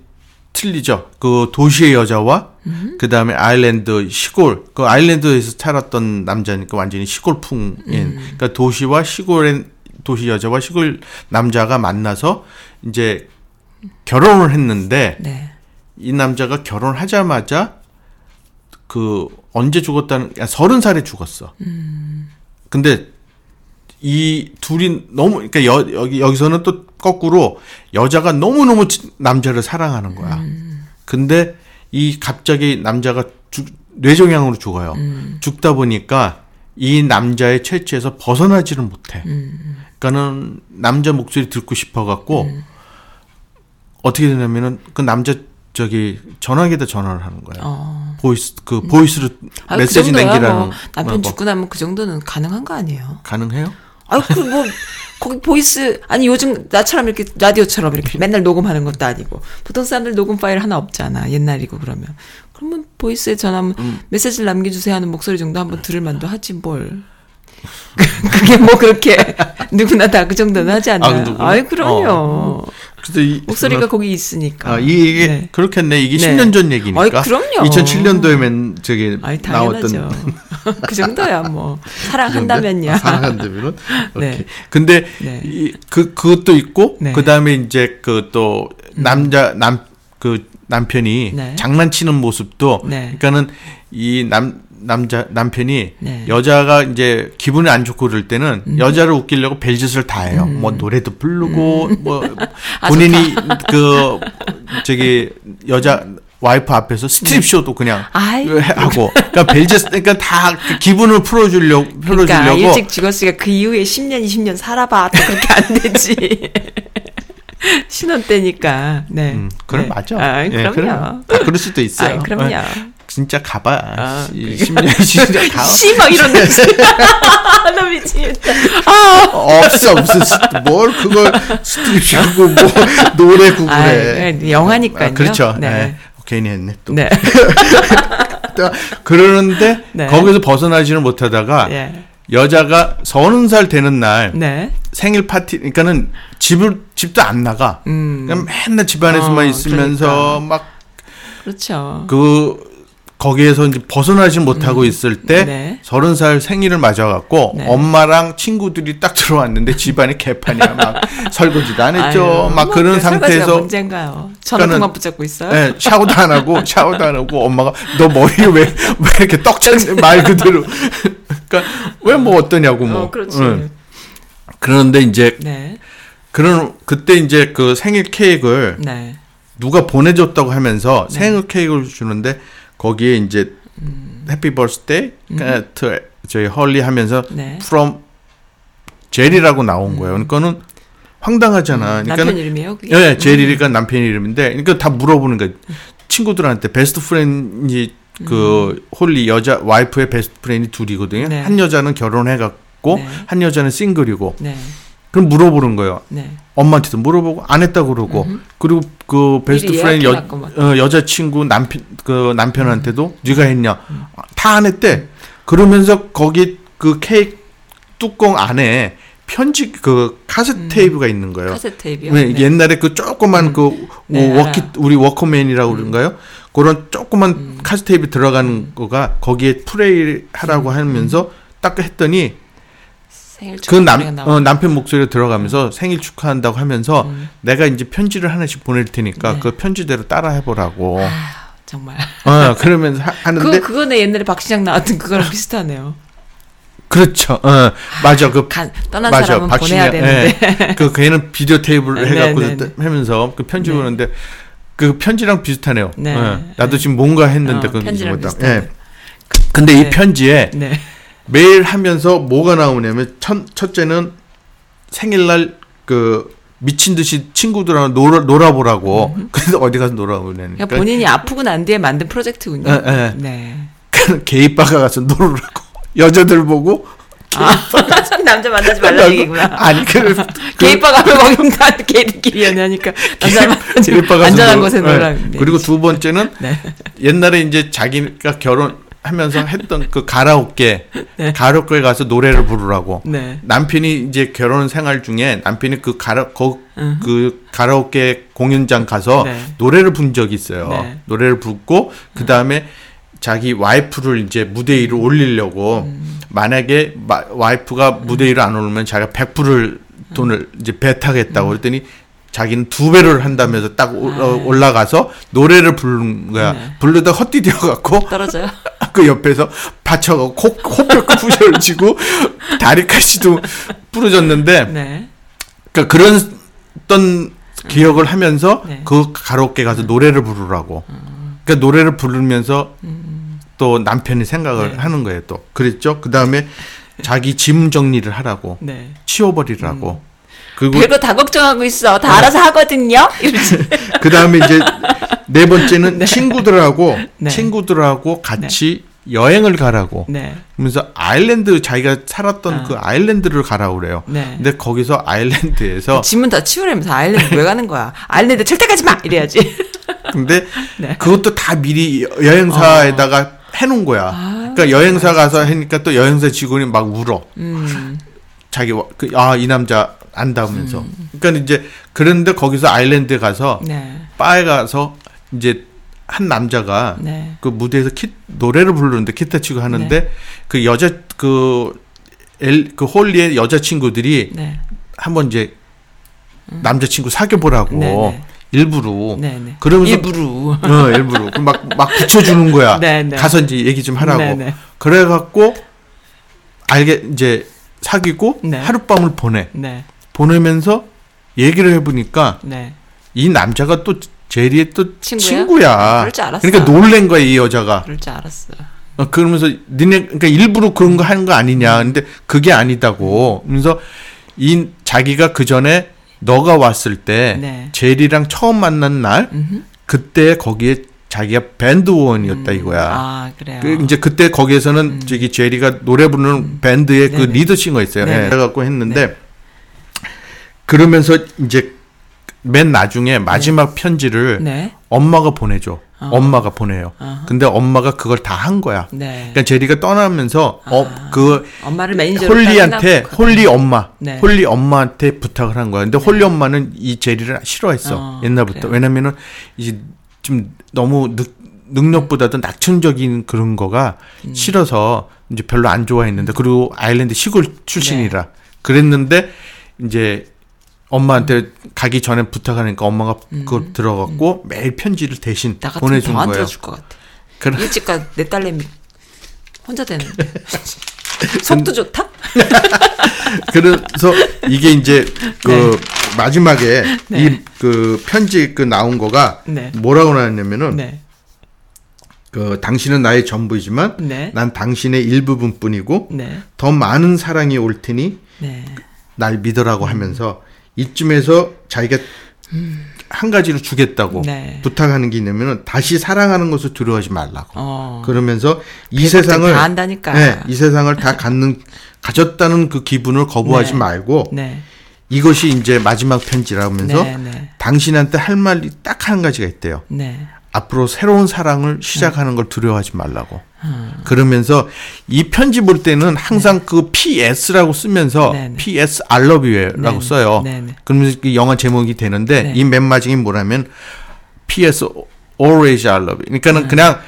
틀리죠. 그 도시의 여자와 그 다음에 아일랜드 시골 그 아일랜드에서 살았던 남자니까 완전히 시골풍인. 그러니까 도시와 시골의 도시 여자와 시골 남자가 만나서 이제 결혼을 했는데 네. 이 남자가 결혼하자마자 그 언제 죽었다는 서른 살에 죽었어. 근데 이 둘이 너무 그러니까 여, 여기 여기서는 또 거꾸로 여자가 너무 너무 남자를 사랑하는 거야. 근데 이 갑자기 남자가 죽, 뇌종양으로 죽어요. 죽다 보니까 이 남자의 체취에서 벗어나지를 못해. 그러니까는 남자 목소리 듣고 싶어 갖고 어떻게 되냐면은 그 남자 저기 전화기에다 전화를 하는 거야. 어. voice 그 voice로 아, 메시지 그 남기라는 뭐 남편 거. 죽고 나면 그 정도는 가능한 거 아니에요? 가능해요? 아, 그 뭐 거기 voice 아니 요즘 나처럼 이렇게 라디오처럼 이렇게 맨날 녹음하는 것도 아니고 보통 사람들 녹음 파일 하나 없잖아 옛날이고 그러면 그러면 voice에 전화하면 음. 메시지를 남겨주세요 하는 목소리 정도 한번 들을 만도 하지 뭘 그게 뭐 그렇게 누구나 다 그 정도는 하지 아, 않나요? 누구나? 아이 그럼요 어. 그래서 이 목소리가 거기 있으니까 아, 이 얘기 네. 그렇겠네. 이게 네. 10년 전 얘기니까. 아이, 그럼요. 2007년도에면 저기 아이 나왔던 그 정도야 뭐 사랑한다면요 사랑한다면은 네. 오케이. 근데 네. 이, 그 그것도 있고 네. 음. 그다음에 이제 그 또 남자 남 그 남편이 네. 장난치는 모습도 네. 그러니까는 이 남 남자 남편이 네. 여자가 이제 기분이 안 좋고 그럴 때는 음. 여자를 웃기려고 별짓을 다 해요. 뭐 노래도 부르고 뭐 아, 본인이 그 저기 여자 와이프 앞에서 스트립 쇼도 그냥 아이. 하고 그러니까 별짓 그러니까 다 그 기분을 풀어주려고 풀어주려고 그러니까 일찍 죽었으니까 그 이후에 10년, 20년 살아봐. 또 그렇게 안 되지. 신혼 때니까. 네. 음, 그럼 네. 맞아. 아, 예, 그럼요. 그럼. 아, 그럴 수도 있어요. 아이, 그럼요. 어, 진짜 가봐. 아, 시- 심지어 진짜 가. 씨, 막 이런 냄새. 나 미치겠다. 아, 없어 무슨 스- 뭘 그걸 스트립하고 뭐 노래 아, 구구래. 네, 영화니까요. 아, 그렇죠. 네. 네. 괜히 했네 또. 네. 또 그러는데 네. 거기서 벗어나지는 못하다가 예. 여자가 서른 살 되는 날 네. 생일 파티, 그러니까는 집을 집도 안 나가. 그냥 맨날 집 안에서만 어, 있으면서 막 그렇죠. 그 거기에서 이제 벗어나지 못하고 있을 때 네. 서른 살 생일을 맞아갖고 네. 엄마랑 친구들이 딱 들어왔는데 집안이 개판이야 막 설거지도 안 했죠 아유, 막 뭐 그런 상태에서 문제인가요? 그러니까는- 붙잡고 있어요? 예, 샤워도 안 하고 샤워도 안 하고 엄마가 너 머리에 왜, 왜 이렇게 떡쳤니 말 그대로 그러니까 왜 뭐 어떠냐고 뭐 어, 그렇지. 응. 그런데 이제 네. 그런 그때 이제 그 생일 케이크를 네. 누가 보내줬다고 하면서 생일 케이크를 주는데 거기에 이제 음. 해피 버스데이 to 저희 헐리 하면서 네. from 제리라고 나온 거예요. 그러니까는 황당하잖아. 그러니까 남편 이름이에요? 그게? 예, 제리가 남편 이름인데, 그러니까 다 물어보는 거야. 친구들한테 best friend이 그 홀리 여자 와이프의 best friend이 둘이거든요. 음. 네. 한 여자는 결혼해갖고 네. 한 여자는 싱글이고. 네. 그럼 물어보는 거예요. 네. 엄마한테도 물어보고 안 했다 고 그러고 그리고 그 베스트 미리 friend 여. 어, 여자친구 남편 그 남편한테도 네가 했냐 음. 다 안 했대 그러면서 거기 그 케이크 뚜껑 안에 편지 그 카세트 테이프가 있는 거예요. 음. 카세트 테이프요? 왜 네. 옛날에 그 조그만 그 네, 워키 알아요. 우리 워크맨이라고 그런가요? 그런 조그만 음. 카세트 테이프 들어가는 거가 거기에 프레이 하라고 음. 하면서 딱 했더니 생일 그 남. 어, 남편 목소리가 들어가면서 생일 축하한다고 하면서 음. 내가 이제 편지를 하나씩 보낼 테니까 네. 그 편지대로 따라 해보라고. 아, 정말. 어, 그러면서 하, 하는데 그거 그거네 옛날에 박시장 나왔던 그거랑 비슷하네요. 그렇죠. 어, 맞아. 그 간, 떠난 맞아. 사람은 보내야 박신양, 되는데. 예. 그 걔는 비디오 테이블 네, 해갖고 네, 네. 하면서 그 편지 네. 보는데 그 편지랑 비슷하네요. 네. 예. 나도 지금 뭔가 했는데 어, 그건. 비슷하네. 예. 근데 이 네. 편지에 네. 매일 하면서 뭐가 나오냐면 첫, 첫째는 생일날 그 미친 듯이 친구들하고 놀아, 놀아보라고. 그래서 어디 가서 놀아보냐니까. 그러니까 본인이 아프고 난 뒤에 만든 프로젝트군요. 예, 예. 네. 게이바가 가서 놀으라고. 여자들 보고. 남자 만나지 말라는 얘기구나. 아니, 그, 게이바 가면 거기 다 게이들끼리 연애하니까 남자 가서 안전한 놀- 곳에 예. 놀라. 네. 그리고 두 번째는 네. 옛날에 이제 자기가 결혼 하면서 했던 그 가라오케, 네. 가라오케 가서 노래를 부르라고. 네. 남편이 이제 결혼 생활 중에 남편이 그 가라 거, 음. 그 가라오케 공연장 가서 네. 노래를 부른 적이 있어요. 네. 노래를 부르고 그 다음에 자기 와이프를 이제 무대 위로 올리려고 음. 만약에 마- 와이프가 무대 위로 안 오르면 자기가 100%를 돈을 이제 배타겠다고 음. 그랬더니 자기는 두 배를 한다면서 딱 올- 어, 올라가서 노래를 부르는 거야. 아. 네. 부르다 헛디뎌 갖고 떨어져요. 그 옆에서 받쳐가고 코, 코뼈가 부셔지고 다리까지도 부러졌는데 네. 그러니까 그런 어떤 기억을 하면서 네. 그 가로케 가서 노래를 부르라고. 그러니까 노래를 부르면서 또 남편이 생각을 네. 하는 거예요. 또 그랬죠. 그 다음에 자기 짐 정리를 하라고 네. 치워버리라고. 그리고 별거 다 걱정하고 있어. 다 알아서 하거든요. 그 다음에 이제 네 번째는 친구들하고 네. 친구들하고 같이 여행을 가라고. 네. 그러면서 아일랜드 자기가 살았던 아. 그 아일랜드를 가라 그래요. 네. 근데 거기서 아일랜드에서 짐은 다 치우려면서 아일랜드 왜 가는 거야? 아일랜드 절대 가지 마! 이래야지. 근데 네. 그것도 다 미리 여행사에다가 해놓은 거야. 그러니까 여행사 가서 하니까 또 여행사 직원이 막 울어. 음. 자기 아이 남자 안다면서. 그러니까 이제 그런데 거기서 아일랜드에 가서 네. 바에 가서 이제 한 남자가 네. 그 무대에서 키, 노래를 부르는데 기타 치고 하는데 네. 그 여자 그 엘, 그 홀리의 여자 친구들이 네. 한번 이제 남자 친구 사귀어 보라고 네, 네. 일부러 네. 네. 그러면서 일부러. 어, 일부러 막막 붙여주는 거야. 네, 네. 가서 이제 얘기 좀 하라고. 그래갖고 알게 이제 사귀고 네. 하룻밤을 보내 네. 보내면서 얘기를 해보니까 네. 이 남자가 또 제리의 또 친구야? 친구야. 그럴 줄 알았어. 그러니까 놀란 거야 이 여자가. 그럴 줄 알았어. 어, 그러면서 니네 그러니까 일부러 그런 거 하는 거 아니냐. 근데 그게 아니다고. 그래서 이 자기가 그 전에 너가 왔을 때 네. 제리랑 처음 만난 날 음흠. 그때 거기에 자기가 밴드원이었다 이거야. 아, 그래요. 그 이제 그때 거기에서는 저기 제리가 노래 부르는 밴드의 그 음. 네네. 리더 싱어 있어요. 네네. 예, 그래 갖고 했는데 그러면서 이제 맨 나중에 마지막 편지를 네. 엄마가 보내줘. 어. 엄마가 보내요. 어허. 근데 엄마가 그걸 다 한 거야. 네. 그러니까 제리가 떠나면서 아. 어 그 엄마를 매니저로 홀리한테 홀리 엄마, 네. 홀리 엄마한테 부탁을 한 거야. 근데 홀리 엄마는 이 제리를 싫어했어 어, 옛날부터. 그래요? 왜냐면은 이제 좀 너무 늦 능력보다도 낙천적인 그런 거가 음. 싫어서 이제 별로 안 좋아했는데 그리고 아일랜드 시골 출신이라 네. 그랬는데 이제 엄마한테 가기 전에 부탁하니까 엄마가 그걸 들어갖고 매일 편지를 대신 음. 보내준 거예요. 들어줄 것 같아. 그래. 일찍 가내 딸내미 혼자 되는데. 속도 좋다? 그래서 이게 이제 그 마지막에 네. 이그 편지 그 나온 거가 네. 뭐라고 나왔냐면은 네. 그 당신은 나의 전부이지만 네. 난 당신의 일부분뿐이고 네. 더 많은 사랑이 올 테니 네. 날 믿으라고 하면서 이쯤에서 자기가 한 가지를 주겠다고 네. 부탁하는 게 있냐면은 다시 사랑하는 것을 두려워하지 말라고. 어. 그러면서 이 세상을 다 안다니까. 네, 이 세상을 다 갖는 가졌다는 그 기분을 거부하지 네. 말고 네. 이것이 이제 마지막 편지라면서 네, 네. 당신한테 할 말이 딱 한 가지가 있대요. 네. 앞으로 새로운 사랑을 시작하는 걸 두려워하지 말라고. 음. 그러면서 이 편지 볼 때는 항상 그 PS라고 쓰면서 네, 네. PS I love you라고 네, 써요. 네, 네. 그러면서 그 영화 제목이 되는데 네. 이 맨 마지막이 뭐냐면 PS always I love you. 네. 그러니까는 그냥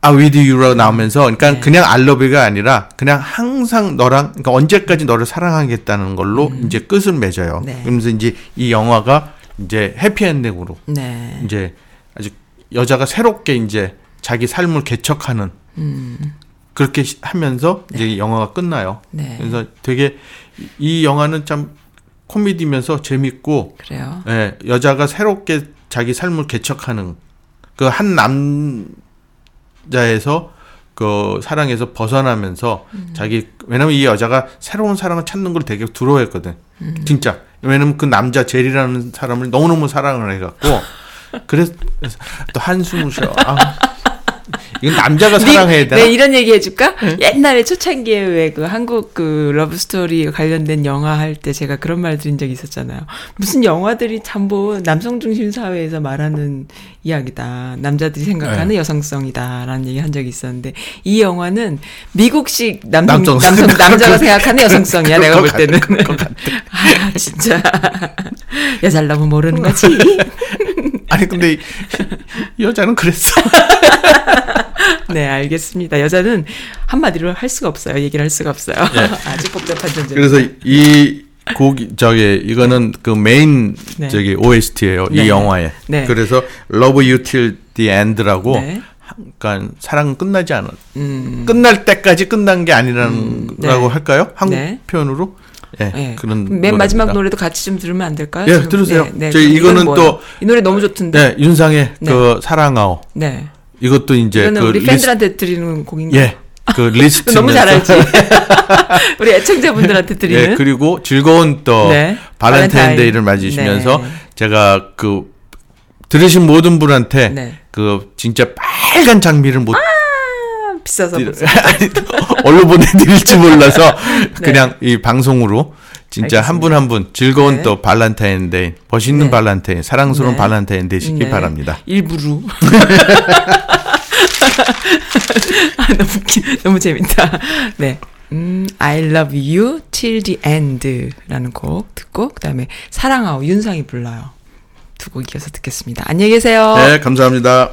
아 with you라고 나오면서 그러니까 네. 그냥 I love you가 아니라 그냥 항상 너랑 그러니까 언제까지 너를 사랑하겠다는 걸로 이제 끝을 맺어요. 음. 네. 그러면서 이제 이 영화가 이제 해피엔딩으로 네. 이제 아직 여자가 새롭게 이제 자기 삶을 개척하는 그렇게 시- 하면서 이제 영화가 끝나요. 음. 네. 그래서 되게 이- 이 영화는 참 코미디면서 재밌고 그래요. 예, 여자가 새롭게 자기 삶을 개척하는 그 한 남자에서 그 사랑에서 벗어나면서 음. 자기 왜냐면 이 여자가 새로운 사랑을 찾는 걸 되게 두려워했거든. 음. 진짜. 왜냐면 그 남자 제리라는 사람을 너무너무 사랑을 해 갖고 그래서 또 한숨을 쉬어. 아, 이건 남자가 사랑해야 되나? 네, 이런 얘기 해줄까? 옛날에 초창기에 왜 그 한국 그 러브스토리 관련된 영화 할 때 제가 그런 말 드린 적이 있었잖아요. 무슨 영화들이 참뭐 남성 중심 사회에서 말하는 이야기다. 남자들이 생각하는 네. 여성성이다라는 얘기 한 적이 있었는데 이 영화는 미국식 남성, 남성. 남성 남자가 생각하는 여성성이야. 내가 볼것 때는. 아, 진짜. 여자를 너무 모르는 거지. 아니 근데 이- 이 여자는 그랬어. 네, 알겠습니다. 여자는 한마디로 할 수가 없어요. 얘기를 할 수가 없어요. 아주 복잡한 존재. 그래서 이 곡이 저기 이거는 그 메인 네. 저기 OST예요. 네. 이 영화에. 네. 그래서 Love You Till the End라고 네. 그러니까 사랑은 끝나지 않아. 음. 끝날 때까지 끝난 게 아니라는 네. 라고 할까요? 한국 네. 표현으로? 예. 네. 그런 맨 마지막 노래입니다. 노래도 같이 좀 들으면 안 될까요? 예, 지금? 들으세요. 네, 네. 저희 그럼 이거는 또-? 이 노래 너무 좋던데. 네, 윤상의 네. 그 사랑하오. 네. 이것도 이제 그 우리 리스- 팬들한테 드리는 곡인가요? 예. 그 리스트 너무 잘 알지. 우리 애청자분들한테 드리는. 예, 그리고 즐거운 또 네. 발렌타인데이를 발렌타인. 맞이시면서 네. 제가 그 들으신 모든 분한테 네. 그 진짜 빨간 장미를 못 아, 비싸서. 아니, 얼로 보내드릴지 몰라서 그냥 이 방송으로 진짜 한 분 한분 즐거운 네. 또 발렌타인데이 멋있는 네. 발렌타인 사랑스러운 네. 발렌타인 되시기 네. 바랍니다. 일부러. 아, 너무 웃기, 너무 재밌다. 네. 음, I love you till the end라는 곡 듣고, 그 다음에 사랑하오 윤상이 불러요. 두 곡 이어서 듣겠습니다. 안녕히 계세요. 네, 감사합니다.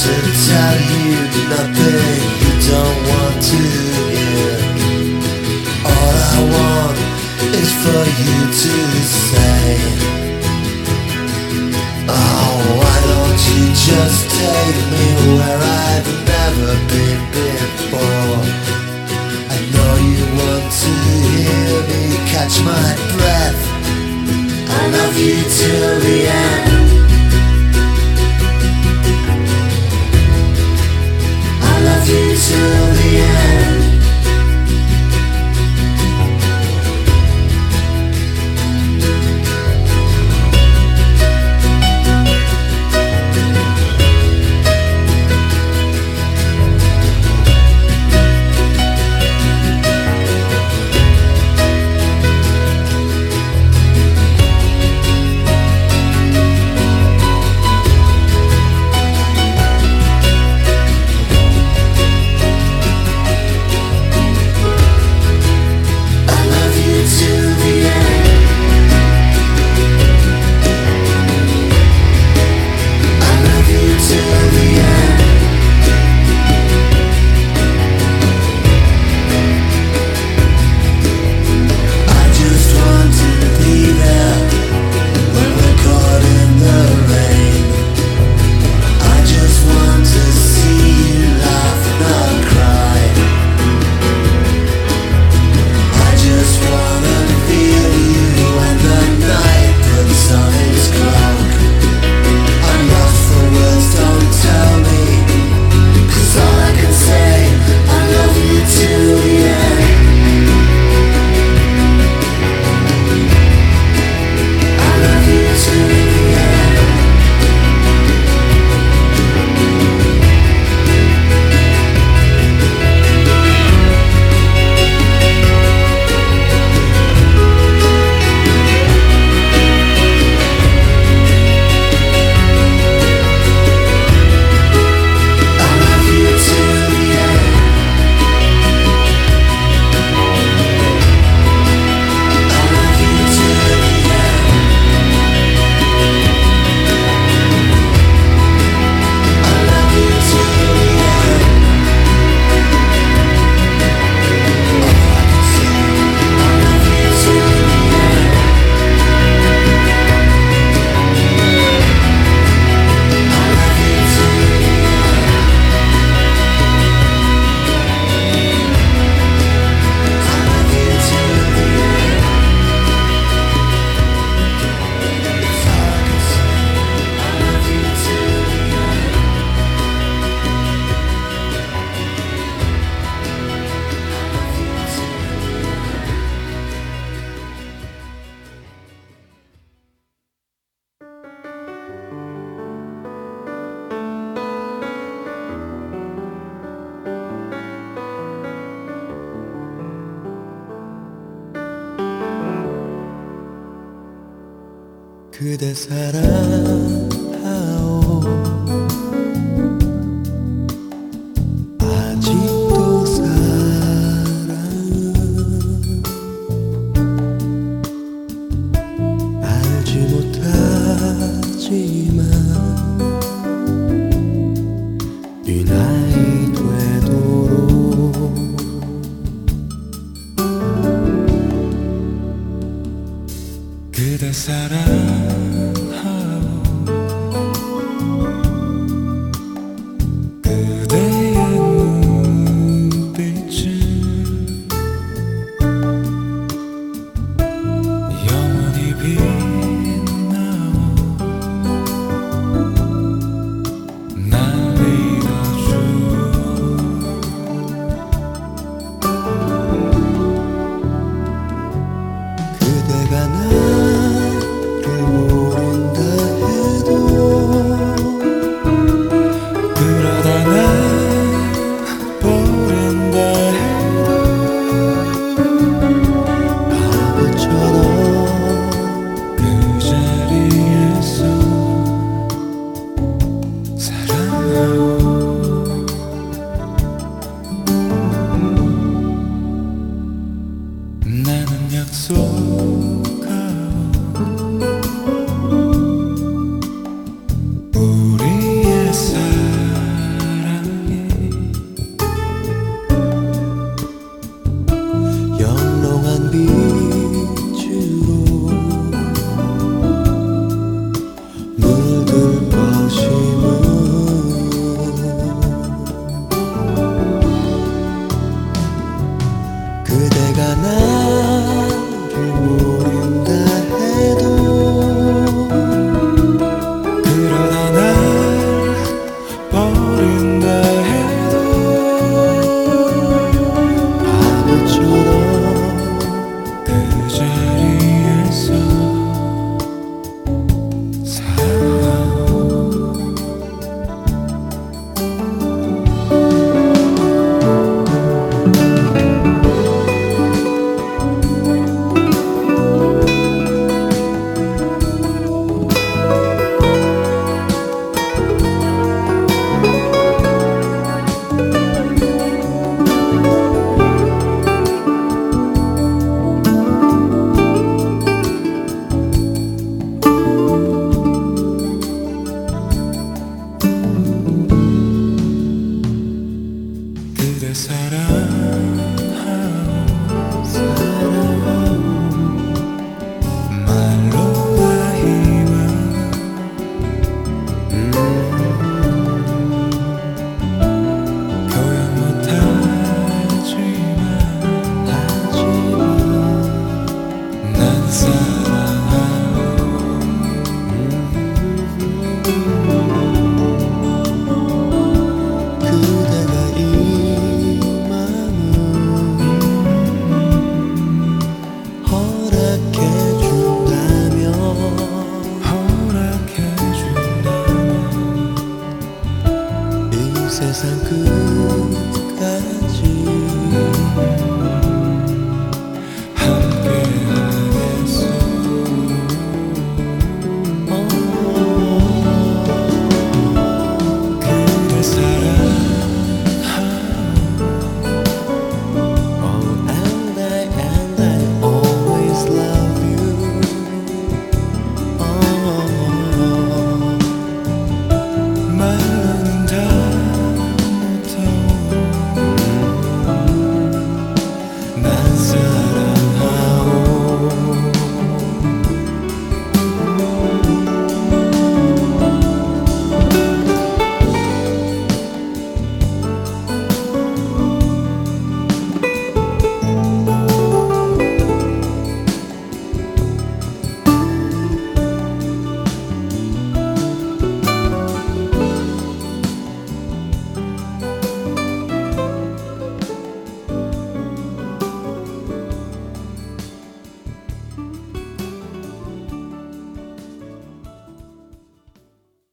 to tell you that nothing you don't want to hear. All I want is for you to say, Oh, why don't you just take me where I've never been before? I know you want to hear me catch my breath. I love you till the end.